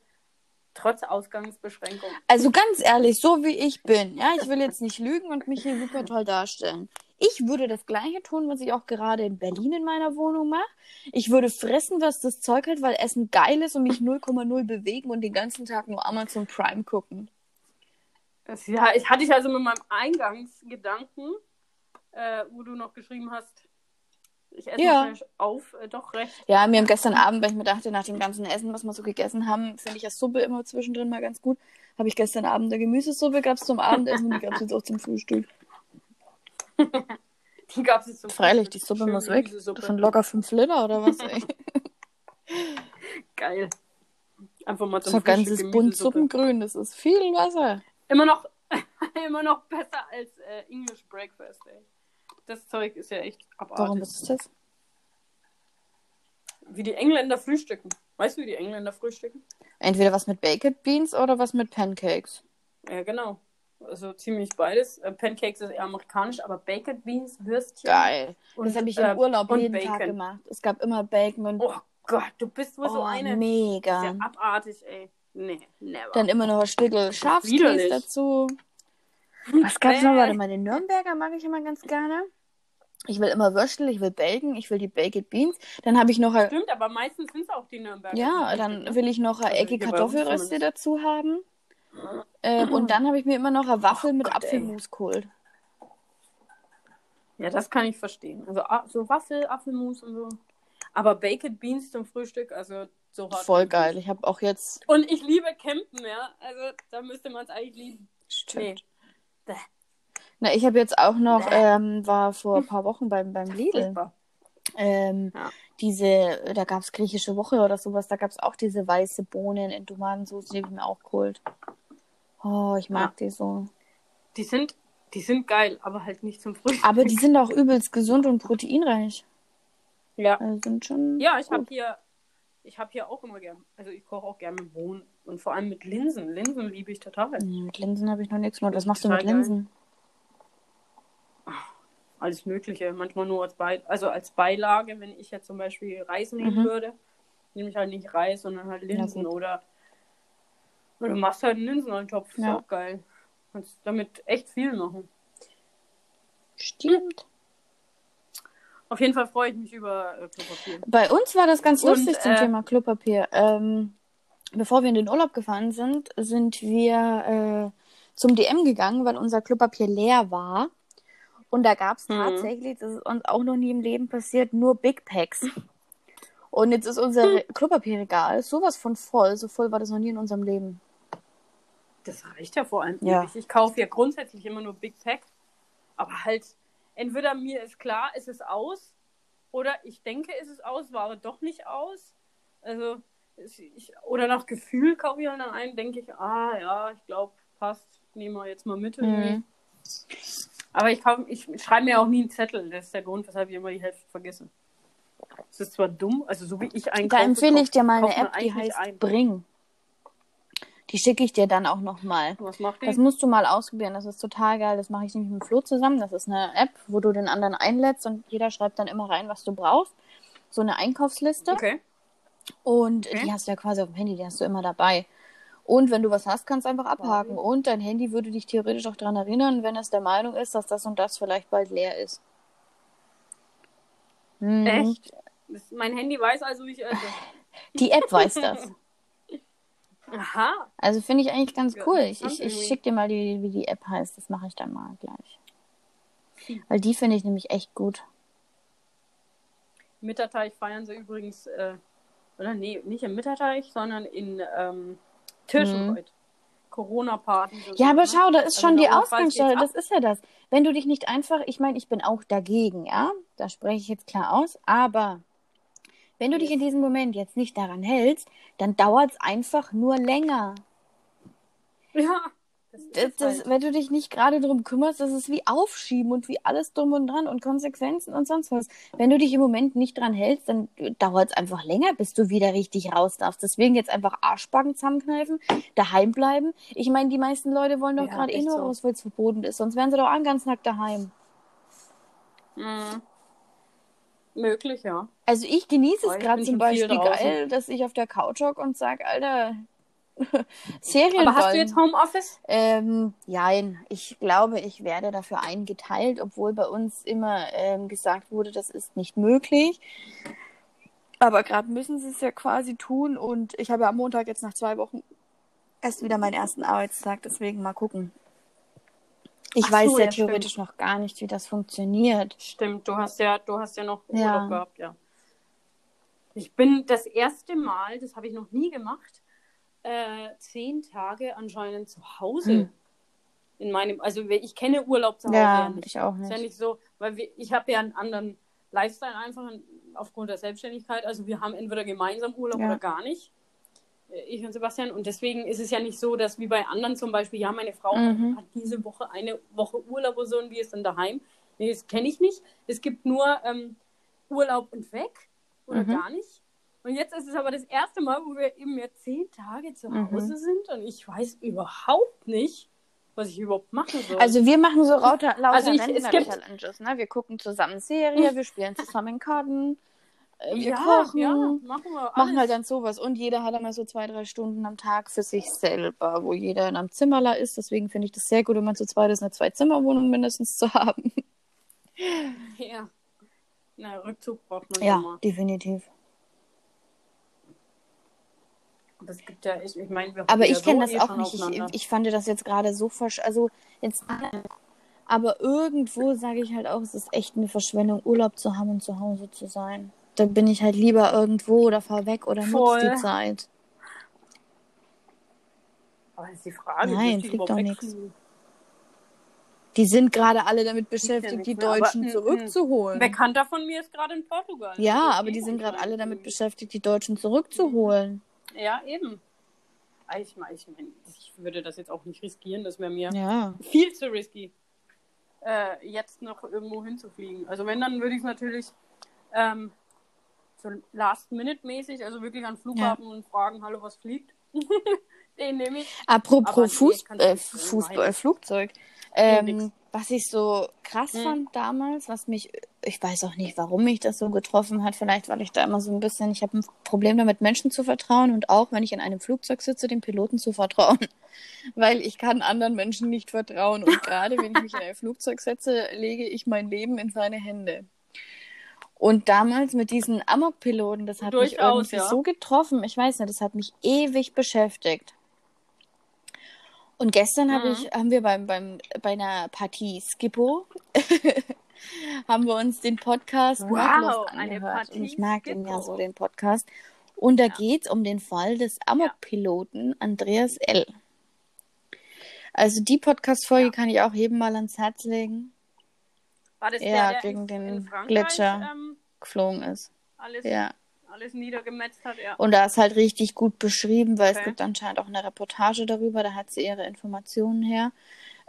trotz Ausgangsbeschränkung. Also ganz ehrlich, so wie ich bin, ja, ich will jetzt nicht lügen und mich hier super toll darstellen. Ich würde das Gleiche tun, was ich auch gerade in Berlin in meiner Wohnung mache. Ich würde fressen, was das Zeug hat, weil Essen geil ist und mich 0,0 bewegen und den ganzen Tag nur Amazon Prime gucken. Das, ja, ich hatte ich also mit meinem Eingangsgedanken, äh, wo du noch geschrieben hast, ich esse Ja. auf, äh, doch recht. Ja, mir am gestern Abend, weil ich mir dachte, nach dem ganzen Essen, was wir so gegessen haben, finde ich ja Suppe immer zwischendrin mal ganz gut. Habe ich gestern Abend eine Gemüsesuppe, gab es zum Abendessen und die gab es jetzt auch zum Frühstück. [laughs] Die gab es jetzt zum Freilich, die. Suppe muss weg. Gemüsesuppe. Das sind locker 5 Liter oder was, ey. [laughs] Geil. Einfach mal zum So ein ganzes Bund Gemüsesuppe. Suppengrün, das ist viel Wasser. Immer noch, [laughs] immer noch besser als äh, English Breakfast, ey. Das Zeug ist ja echt abartig. Warum ist das? Wie die Engländer frühstücken. Weißt du, wie die Engländer frühstücken? Entweder was mit Baked Beans oder was mit Pancakes. Ja, genau. Also ziemlich beides. Äh, Pancakes ist eher amerikanisch, aber Baked Beans, Würstchen. Geil. Und, das habe ich im äh, Urlaub jeden Bacon. Tag gemacht. Es gab immer Bacon und Oh Gott, du bist wohl so oh, eine. Das mega. ja abartig, ey. Nee, never. Dann immer noch ein Stückel Schafskäse dazu. Was gab's noch? Äh. Warte mal, den Nürnberger mag ich immer ganz gerne. Ich will immer Würstel, ich will Bacon, ich will die Baked Beans. Dann habe ich noch Stimmt, aber meistens sind es auch die Nürnberger. ja, dann frühstücken. will ich noch eine Also Ecke zumindest. dazu haben. Ähm, und dann habe ich mir immer noch eine Waffel mit Gott. Apfelmus geholt. Ja, das kann ich verstehen. Also a- so Waffel, Apfelmus und so. Aber Baked Beans zum Frühstück, also so hart. Voll geil. Ich habe auch jetzt. Und ich liebe Campen, ja. Also da müsste man es eigentlich lieben. Stimmt. Bäh. Na, ich habe jetzt auch noch, ähm, war vor ein paar Wochen beim, beim Lidl. Ähm, Ja. diese, da gab es griechische Woche oder sowas, da gab es auch diese weiße Bohnen in Tomatensauce, die habe ich mir auch geholt. Oh, ich mag die so. Die sind, die sind geil, aber halt nicht zum Frühstück. Aber die sind auch übelst gesund und proteinreich. Ja. Also sind schon. Ja, ich habe hier, ich habe hier auch immer gern, also ich koche auch gern mit Bohnen und vor allem mit Linsen. Linsen liebe ich total. Nee, mit Linsen habe ich noch nichts gemacht. Was machst du mit geil. Linsen? Alles Mögliche, manchmal nur als Bei also als Beilage, wenn ich jetzt zum Beispiel Reis nehmen Mhm. würde, nehme ich halt nicht Reis, sondern halt Linsen gut. oder oder du machst halt einen Linseneintopf, ist Ja. auch geil. Kannst damit echt viel machen. Stimmt. Auf jeden Fall freue ich mich über äh, Klopapier. Bei uns war das ganz Und, lustig zum äh, Thema Klopapier. Ähm, bevor wir in den Urlaub gefahren sind, sind wir äh, zum DM gegangen, weil unser Klopapier leer war. Und da gab es Mhm. tatsächlich, das ist uns auch noch nie im Leben passiert, nur Big Packs. Und jetzt ist unser. [laughs] Klopapierregal sowas von voll. So voll war das noch nie in unserem Leben. Das reicht ja vor allem Ja. ewig. Ich kaufe ja grundsätzlich immer nur Big Pack. Aber halt, entweder mir ist klar, es ist aus, oder ich denke, es ist aus, war aber doch nicht aus. Also, es- ich, oder nach Gefühl kaufe ich halt dann ein, denke ich, ah ja, ich glaube, passt, nehmen wir jetzt mal mit. Mhm. Aber ich, kauf, ich schreibe mir auch nie einen Zettel. Das ist der Grund, weshalb ich immer die Hälfte vergesse. Es ist zwar dumm, also so wie ich einkaufe. Da empfehle ich dir mal eine App, die heißt ein. Bring. Die schicke ich dir dann auch nochmal. Was macht die? Das musst du mal ausprobieren. Das ist total geil. Das mache ich nämlich mit Flo zusammen. Das ist eine App, wo du den anderen einlädst und jeder schreibt dann immer rein, was du brauchst. So eine Einkaufsliste. Okay. Und Okay. die hast du ja quasi auf dem Handy, die hast du immer dabei. Und wenn du was hast, kannst du einfach abhaken. Und dein Handy würde dich theoretisch auch daran erinnern, wenn es der Meinung ist, dass das und das vielleicht bald leer ist. Mhm. Echt? Mein Handy weiß also, wie ich esse. Die App weiß das. [laughs] Aha. Also finde ich eigentlich ganz Ja, cool. Ich, ich, ich schicke dir mal, die, wie die App heißt. Das mache ich dann mal gleich. Weil die finde ich nämlich echt gut. Mitterteich feiern sie übrigens, äh, oder nee, nicht im Mitterteich, sondern in ähm, Tirschenreuth. Corona-Party. Mhm. Ja, aber schau, da ist Also schon die Ausgangsstelle. Das ist ja das. Wenn du dich nicht einfach, ich meine, ich bin auch dagegen, ja, da spreche ich jetzt klar aus, aber wenn du dich in diesem Moment jetzt nicht daran hältst, dann dauert es einfach nur länger. Ja. Das Das, halt. wenn du dich nicht gerade darum kümmerst, das ist wie Aufschieben und wie alles drum und dran und Konsequenzen und sonst was. Wenn du dich im Moment nicht dran hältst, dann dauert es einfach länger, bis du wieder richtig raus darfst. Deswegen jetzt einfach Arschbacken zusammenkneifen, daheim bleiben. Ich meine, die meisten Leute wollen doch Ja, gerade eh nur so. raus, weil es verboten ist. Sonst wären sie doch auch ganz nackt daheim. Mhm. Möglich, ja. Also ich genieße es gerade zum Beispiel geil, dass ich auf der Couch hock und sag, Alter, Serien [laughs] Aber hast du jetzt Homeoffice? Ähm, nein, ich glaube, ich werde dafür eingeteilt, obwohl bei uns immer ähm, gesagt wurde, das ist nicht möglich. Aber gerade müssen sie es ja quasi tun und ich habe ja am Montag jetzt nach zwei Wochen erst wieder meinen ersten Arbeitstag, deswegen mal gucken. Ich Ach weiß so, ja ja, theoretisch noch gar nicht, wie das funktioniert. Stimmt, du hast ja, du hast ja noch Ja. Urlaub gehabt, ja. Ich bin das erste Mal, das habe ich noch nie gemacht, äh, zehn Tage anscheinend zu Hause. Hm. In meinem, also ich kenne Urlaub zu Hause Ja, ja nicht. ich auch Ist ja nicht. nicht so, weil wir, ich habe ja einen anderen Lifestyle einfach aufgrund der Selbstständigkeit. Also wir haben entweder gemeinsam Urlaub Ja. oder gar nicht. Äh, Ich und Sebastian. Und deswegen ist es ja nicht so, dass wie bei anderen zum Beispiel, ja, meine Frau Mhm. hat diese Woche eine Woche Urlaub oder so und wir ist dann daheim. Nee, das kenne ich nicht. Es gibt nur ähm, Urlaub und weg oder Mhm. gar nicht. Und jetzt ist es aber das erste Mal, wo wir eben jetzt zehn Tage zu Mhm. Hause sind und ich weiß überhaupt nicht, was ich überhaupt machen soll. Also wir machen so lauter, lauter Also ich- es gibt- Rentner-Challenges, ne? Wir gucken zusammen Serie, wir spielen zusammen Karten, wir ja, kochen, ja, machen wir machen alles. halt dann sowas. Und jeder hat einmal so zwei, drei Stunden am Tag für sich selber, wo jeder in einem Zimmerler ist. Deswegen finde ich das sehr gut, wenn man zu zweit ist, eine Zwei-Zimmer-Wohnung mindestens zu haben. [laughs] Ja. Na, Rückzug braucht man Ja, immer. definitiv. Aber es gibt ja, ich, ich meine, wir Aber ich ja kenne so das eh auch nicht. Ich, ich fand das jetzt gerade so versch... Also jetzt... Aber irgendwo sage ich halt auch, es ist echt eine Verschwendung, Urlaub zu haben und zu Hause zu sein. Da bin ich halt lieber irgendwo oder fahr weg oder nutze die Zeit. Aber das ist die Frage, Nein, fliegt doch wegfliegen? Die sind gerade alle damit ja beschäftigt, nichts die mehr, Deutschen mm, zurückzuholen. Ein Bekannter von mir ist gerade in Portugal. Ja, Das aber die sind gerade alle damit beschäftigt, die Deutschen zurückzuholen. Ja, eben. Ah, Ich meine, ich, mein, ich würde das jetzt auch nicht riskieren, das wäre mir Ja. viel zu risky, äh, jetzt noch irgendwo hinzufliegen. Also wenn, dann würde ich es natürlich ähm, so Last-Minute-mäßig, also wirklich an Flughafen und fragen, hallo, was fliegt? [laughs] Den nehme ich. Apropos nee, Fuß, äh, nicht so Fußball. Flugzeug. Ähm, was ich so krass Hm. fand damals, was mich, ich weiß auch nicht, warum mich das so getroffen hat. Vielleicht, weil ich da immer so ein bisschen, ich habe ein Problem damit, Menschen zu vertrauen und auch, wenn ich in einem Flugzeug sitze, dem Piloten zu vertrauen. [laughs] Weil ich kann anderen Menschen nicht vertrauen. Und [laughs] gerade wenn ich mich in ein Flugzeug setze, lege ich mein Leben in seine Hände. Und damals mit diesen Amok-Piloten, das hat mich Durchaus, irgendwie ja. so getroffen. Ich weiß nicht, das hat mich ewig beschäftigt. Und gestern hab Mhm. ich, haben wir beim, beim, bei einer Partie Skippo [laughs] haben wir uns den Podcast Wow, Mordlust angehört. Und ich mag den ja Skippo. so, den Podcast. Und da Ja. geht's um den Fall des Amok-Piloten Andreas L. Also die Podcast-Folge Ja. kann ich auch jedem mal ans Herz legen, War das Ja, der, der gegen den Gletscher. ähm, geflogen ist. alles, Ja. alles niedergemetzt hat? Ja. Und da ist halt richtig gut beschrieben, weil es Okay. gibt anscheinend auch eine Reportage darüber, da hat sie ihre Informationen her,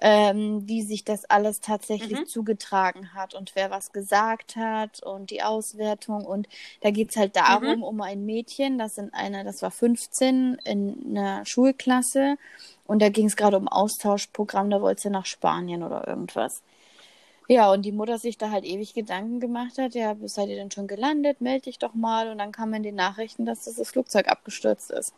ähm, wie sich das alles tatsächlich Mhm. zugetragen hat und wer was gesagt hat und die Auswertung. Und da geht's halt Mhm. darum, um ein Mädchen, das in einer, das war 15 in einer Schulklasse und da ging es gerade um Austauschprogramm, da wollte sie nach Spanien oder irgendwas. Ja, und die Mutter sich da halt ewig Gedanken gemacht hat, ja, seid ihr denn schon gelandet? Meld dich doch mal. Und dann kamen in die Nachrichten, dass das, Flugzeug abgestürzt ist.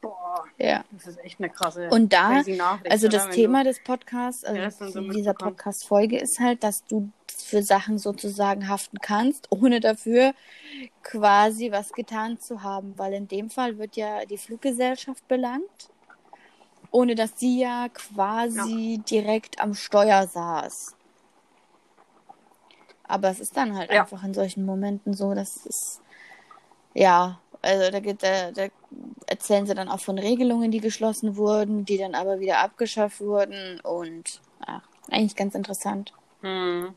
Boah, Ja. das ist echt eine krasse Und da, also oder? das Wenn Thema Du, des Podcasts, Ja, also haben sie dieser. Podcast-Folge ist halt, dass du für Sachen sozusagen haften kannst, [laughs] ohne dafür quasi was getan zu haben. Weil in dem Fall wird ja die Fluggesellschaft belangt, ohne dass sie ja quasi direkt am Steuer saß. Aber es ist dann halt Ja. einfach in solchen Momenten so, dass es, ja, also da, geht, da, da erzählen sie dann auch von Regelungen, die geschlossen wurden, die dann aber wieder abgeschafft wurden und ach, eigentlich ganz interessant. hm.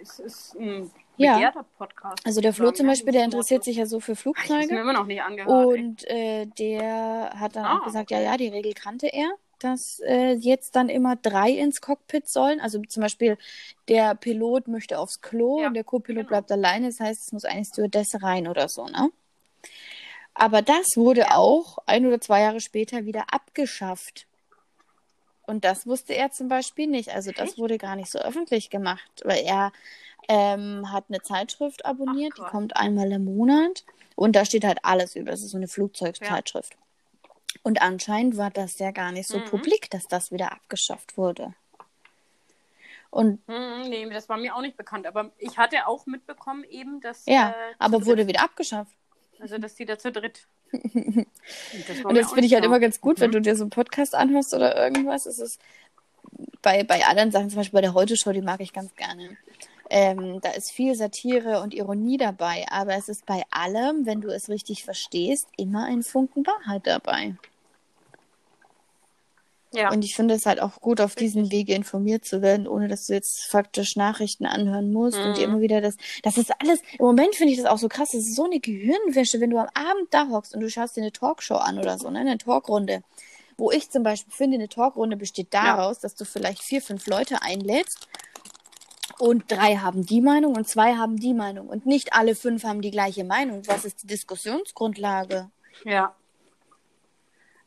Es ist ein Ja. Podcast. Also der Flo zum Beispiel, der interessiert sich ja so für Ich hab's mir Flugzeuge immer noch nicht angehört. und äh, der hat dann Ah, auch gesagt, okay. ja, ja, die Regel kannte er, dass äh, jetzt dann immer drei ins Cockpit sollen. Also zum Beispiel der Pilot möchte aufs Klo Ja, und der Co-Pilot genau. bleibt alleine. Das heißt, es muss eine Stewardess rein oder so, ne? Aber das wurde auch ein oder zwei Jahre später wieder abgeschafft. Und das wusste er zum Beispiel nicht. Also das wurde gar nicht so öffentlich gemacht, weil er ähm, hat eine Zeitschrift abonniert, Ach, die kommt einmal im Monat und da steht halt alles über. Das ist so eine Flugzeugzeitschrift. Und anscheinend war das ja gar nicht so Mhm. publik, dass das wieder abgeschafft wurde. Und Hm, nee, das war mir auch nicht bekannt. Aber ich hatte auch mitbekommen eben, dass. ja, äh, aber wurde wieder abgeschafft. Also, dass die da zu dritt. [laughs] Und das, Und das finde ich halt immer ganz gut, wenn Mhm. du dir so einen Podcast anhörst oder irgendwas. Es ist bei, bei anderen Sachen, zum Beispiel bei der Heute-Show, die mag ich ganz gerne. Ähm, da ist viel Satire und Ironie dabei, aber es ist bei allem, wenn du es richtig verstehst, immer ein Funken Wahrheit dabei. Ja. Und ich finde es halt auch gut, auf diesem Wege informiert zu werden, ohne dass du jetzt faktisch Nachrichten anhören musst und dir Mhm. immer wieder das. Das ist alles. Im Moment finde ich das auch so krass. Das ist so eine Gehirnwäsche, wenn du am Abend da hockst und du schaust dir eine Talkshow an oder so, ne? Eine Talkrunde. Wo ich zum Beispiel finde, eine Talkrunde besteht daraus, dass du vielleicht vier, fünf Leute einlädst und drei haben die Meinung und zwei haben die Meinung und nicht alle fünf haben die gleiche Meinung. Was ist die Diskussionsgrundlage? ja.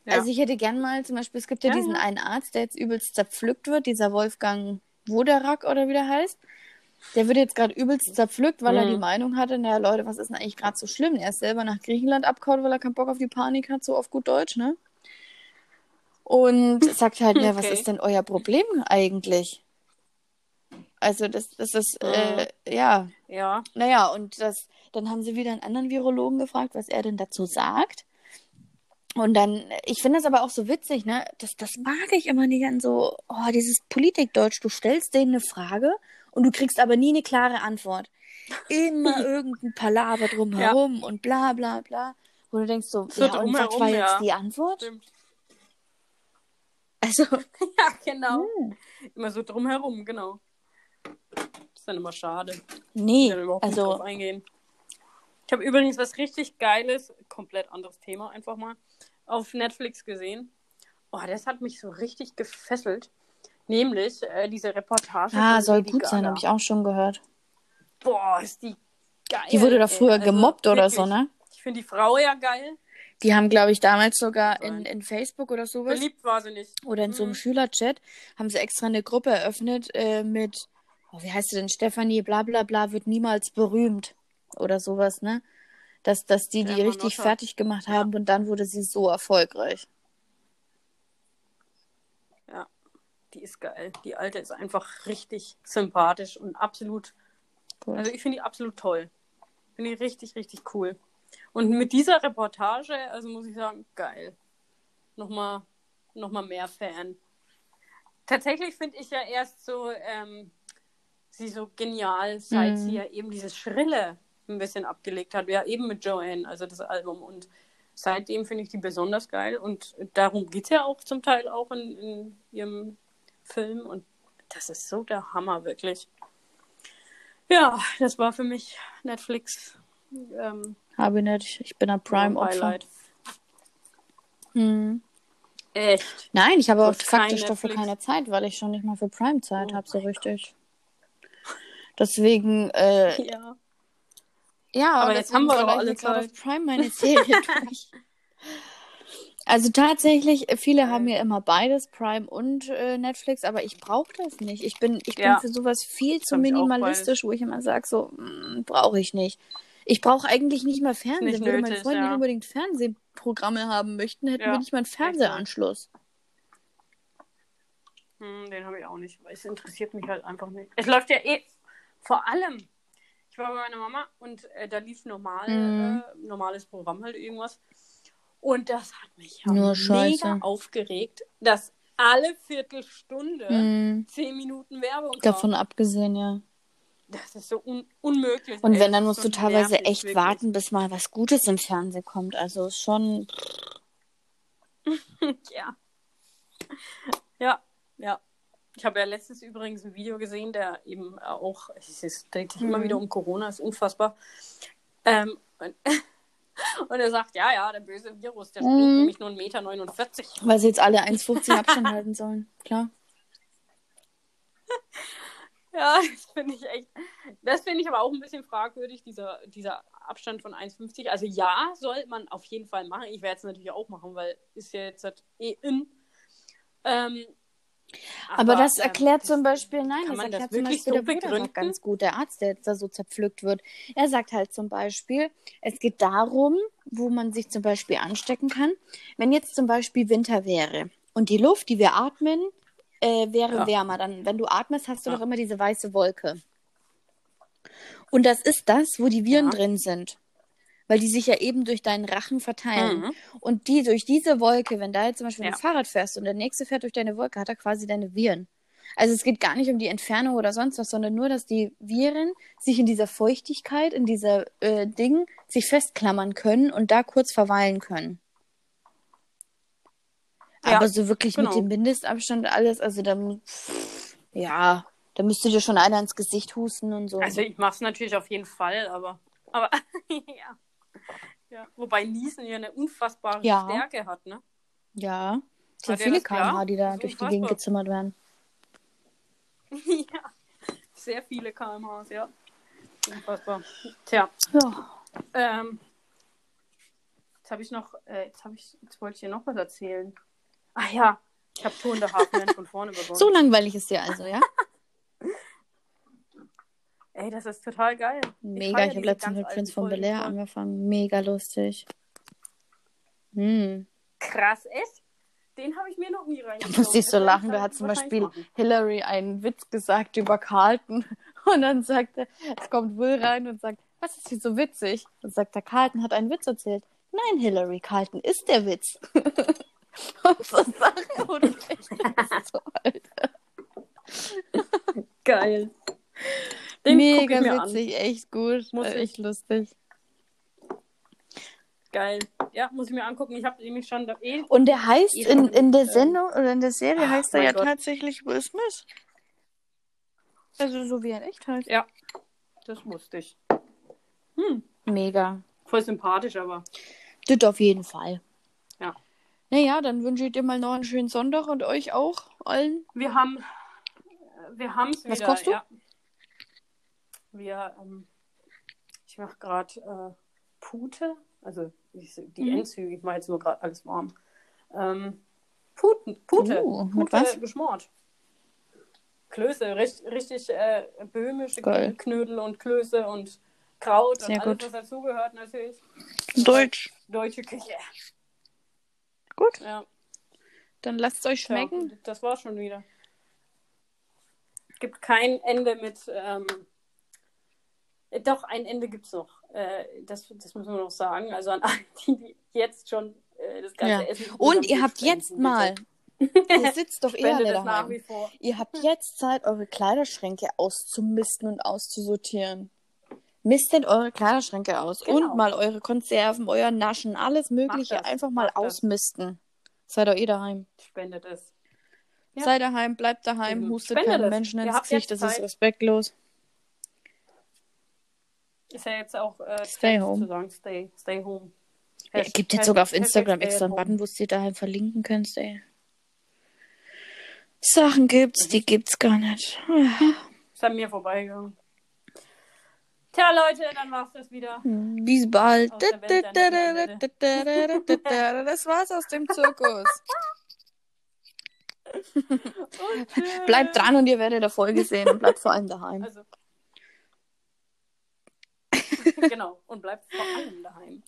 Ja. Also ich hätte gern mal, zum Beispiel, es gibt ja, Ja, diesen einen Arzt, der jetzt übelst zerpflückt wird, dieser Wolfgang Woderak oder wie der heißt. Der wird jetzt gerade übelst zerpflückt, weil er Mhm. die Meinung hatte, naja Leute, was ist denn eigentlich gerade so schlimm? Er ist selber nach Griechenland abgehauen, weil er keinen Bock auf die Panik hat, so auf gut Deutsch, ne? Und [laughs] sagt halt, was Okay. ist denn euer Problem eigentlich? Also das, das ist, äh, ja, ja. naja, und das, dann haben sie wieder einen anderen Virologen gefragt, was er denn dazu sagt. Und dann, ich finde das aber auch so witzig, ne? Das, das mag ich immer nicht an so, oh, dieses Politikdeutsch. Du stellst denen eine Frage und du kriegst aber nie eine klare Antwort. Immer [laughs] irgendein Palaver drumherum und bla bla bla. Wo du denkst so, So ja, und was war jetzt ja. die Antwort? Stimmt. Also, [laughs] Ja, genau. hm, Immer so drumherum, genau. ist dann immer schade. nee, also, drauf eingehen. Ich habe übrigens was richtig Geiles, komplett anderes Thema einfach mal, auf Netflix gesehen. Oh, das hat mich so richtig gefesselt. Nämlich äh, diese Reportage. ah, soll Lady gut sein, Gaga. habe ich auch schon gehört. Boah, ist die geil. Die wurde doch früher Also gemobbt oder so, wirklich. ne? Ich finde die Frau ja geil. Die haben, glaube ich, damals sogar Sein. in, in Facebook oder sowas Beliebt war sie nicht. oder in so einem Mhm. Schülerchat haben sie extra eine Gruppe eröffnet äh, mit, oh, wie heißt sie denn, Stefanie, bla bla bla, wird niemals berühmt oder sowas, ne? Dass, dass die die Der richtig fertig gemacht Ja. haben und dann wurde sie so erfolgreich. Ja, die ist geil. Die alte ist einfach richtig sympathisch und absolut Cool. Also ich finde die absolut toll. Finde die richtig, richtig cool. Und mit dieser Reportage, also muss ich sagen, geil. Nochmal noch mal mehr Fan. Tatsächlich finde ich ja erst so ähm, sie so genial, seit Mhm. sie ja eben dieses Schrille ein bisschen abgelegt hat. Ja, eben mit Joanne, also das Album. Und seitdem finde ich die besonders geil. Und darum geht es ja auch zum Teil auch in, in ihrem Film. Und das ist so der Hammer, wirklich. Ja, das war für mich Netflix. Ähm, Habe ich nicht. Ich bin ein Prime-Opfer. Hm. Echt. Nein, ich habe auch hast kein faktisch dafür keine Zeit, weil ich schon nicht mal für Prime Zeit Oh habe, so richtig. Deswegen, äh, Ja. Ja, Aber jetzt haben wir doch alle Zeit. Prime meine Serie durch. [laughs] Also tatsächlich, äh, viele haben ja immer beides, Prime und äh, Netflix, aber ich brauche das nicht. Ich bin, ich Ja. bin für sowas viel zu minimalistisch, wo ich immer sage, so, brauche ich nicht. Ich brauche eigentlich nicht mal Fernsehen. Nicht Würde mein nötig, Freund ja. nicht unbedingt Fernsehprogramme haben möchten, hätten Ja, wir nicht mal einen Fernsehanschluss. Hm, den habe ich auch nicht, weil es interessiert mich halt einfach nicht. Es läuft ja eh, vor allem, ich war bei meiner Mama und äh, da lief normal, Mhm. äh, normales Programm halt irgendwas. Und das hat mich ja Nur mega Scheiße. aufgeregt, dass alle Viertelstunde Mhm. zehn Minuten Werbung Davon kam. abgesehen, ja. Das ist so un unmöglich. Und wenn, dann musst du teilweise nervig, echt wirklich. warten, bis mal was Gutes im Fernsehen kommt. Also schon. [laughs] Ja. Ja, ja. Ich habe ja letztens übrigens ein Video gesehen, der eben auch, es ist- dreht sich immer Mhm. wieder um Corona, ist unfassbar. Ähm, und, [laughs] und er sagt, ja, ja, der böse Virus, der springt Mhm. nämlich nur 1,49 Meter. Weil sie jetzt alle 1,15 Abstand [laughs] halten sollen. Klar. [laughs] Ja, das finde ich echt, das finde ich aber auch ein bisschen fragwürdig, dieser, dieser Abstand von 1,50. Also ja, soll man auf jeden Fall machen. Ich werde es natürlich auch machen, weil ist ja jetzt halt eh in. Ähm, Aber, das erklärt zum Beispiel, nein, das man das erklärt zum Beispiel so der Bruder begründen? ganz gut, der Arzt, der jetzt da so zerpflückt wird. Er sagt halt zum Beispiel, es geht darum, wo man sich zum Beispiel anstecken kann. Wenn jetzt zum Beispiel Winter wäre und die Luft, die wir atmen, äh, wäre Ja. wärmer, dann, wenn du atmest, hast du Ja. doch immer diese weiße Wolke. Und das ist das, wo die Viren Ja. drin sind. Weil die sich ja eben durch deinen Rachen verteilen. Mhm. Und die durch diese Wolke, wenn da jetzt zum Beispiel Ja. ein Fahrrad fährst und der nächste fährt durch deine Wolke, hat er quasi deine Viren. Also es geht gar nicht um die Entfernung oder sonst was, sondern nur, dass die Viren sich in dieser Feuchtigkeit, in dieser äh, Ding, sich festklammern können und da kurz verweilen können. Ja, Aber so wirklich genau. mit dem Mindestabstand alles, also da, mu- pff, ja, da müsste dir schon einer ins Gesicht husten und so. Also ich mache es natürlich auf jeden Fall, aber, aber [laughs] ja. Ja. Wobei Niesen ja eine unfassbare Ja. Stärke hat, ne? ja, sehr dir viele kmh, die da durch die unfassbar. Gegend gezimmert werden. [laughs] ja. Sehr viele kmhs, ja. Unfassbar. Tja, Ja. ähm, jetzt habe ich noch, äh, jetzt habe ich, jetzt wollte ich dir noch was erzählen. Ach ja, ich habe Tour in der Hafenland von vorne [laughs] begonnen. So langweilig ist dir also, ja? [laughs] Ey, das ist total geil. Mega, feier ich habe letztens mit Prinz von Bel Air angefangen. Mega lustig. Hm. Krass, echt? Den habe ich mir noch nie Da reingezogen. musste ich so lachen. Da hat zum Beispiel machen. Hillary einen Witz gesagt über Carlton. [laughs] Und dann sagt er, es kommt Will rein und sagt, was ist hier so witzig? Und sagt er, Carlton hat einen Witz erzählt. Nein, Hillary, Carlton ist der Witz. [laughs] und so Sachen, wo du denkst, so, Alter. [laughs] Geil. Den Mega ich witzig, echt gut. Muss Äh, ich. echt lustig. an. Geil. Ja, muss ich mir angucken. Ich habe nämlich schon da eh. Und der heißt Ich in, in der ähm, Sendung oder in der Serie ach, heißt er ja Gott. tatsächlich Will Smith. Also so wie er in echt heißt. Ja, das wusste ich. Mega. Voll sympathisch, aber. Das auf jeden Fall. Ja. Naja, dann wünsche ich dir mal noch einen schönen Sonntag und euch auch allen. Wir haben. Wir haben es wieder. Was kochst du? Ja. Wir. Ähm, ich mache gerade äh, Pute. Also die, die Mhm. Endzüge. Ich mache jetzt nur gerade alles warm. Ähm, Puten, Pute. Mit Pute was? geschmort. Klöße, richtig, richtig äh, böhmische Geil. Knödel und Klöße und Kraut Sehr und alles, gut. was dazugehört natürlich. Deutsch. Deutsche Küche. Gut. Ja. Dann lasst es euch schmecken. das war's schon wieder. Gibt kein Ende mit. Ähm, äh, doch, ein Ende gibt's noch. Äh, das, das müssen wir noch sagen. Also an alle, die, jetzt schon äh, das ganze Ja. Essen. Und ihr habt jetzt mal. Ihr sitzt doch [laughs] eh nach daheim. wie vor. Ihr habt jetzt Zeit, eure Kleiderschränke auszumisten und auszusortieren. Mistet eure Kleiderschränke aus Genau. und mal eure Konserven, euer Naschen, alles Mögliche einfach mal ausmisten. Seid doch eh daheim. Spendet es. Ja. Seid daheim, bleibt daheim, hustet Spendet keinen es. Menschen ins Gesicht, das ist respektlos. Ist ja jetzt auch äh, Stay home. zu sagen, stay, stay home. Ja, Hasht- gibt jetzt sogar auf Instagram extra einen. Button, wo du dir daheim verlinken kannst, ey. Sachen gibt's, die gibt's gar nicht. Ist an mir vorbeigegangen. Tja, Leute, dann war's das wieder. Bis bald. Das war's aus dem Zirkus. [laughs] Äh, Bleibt dran und ihr werdet Erfolge sehen und bleibt vor allem daheim. Also. Genau. Und bleibt vor allem daheim.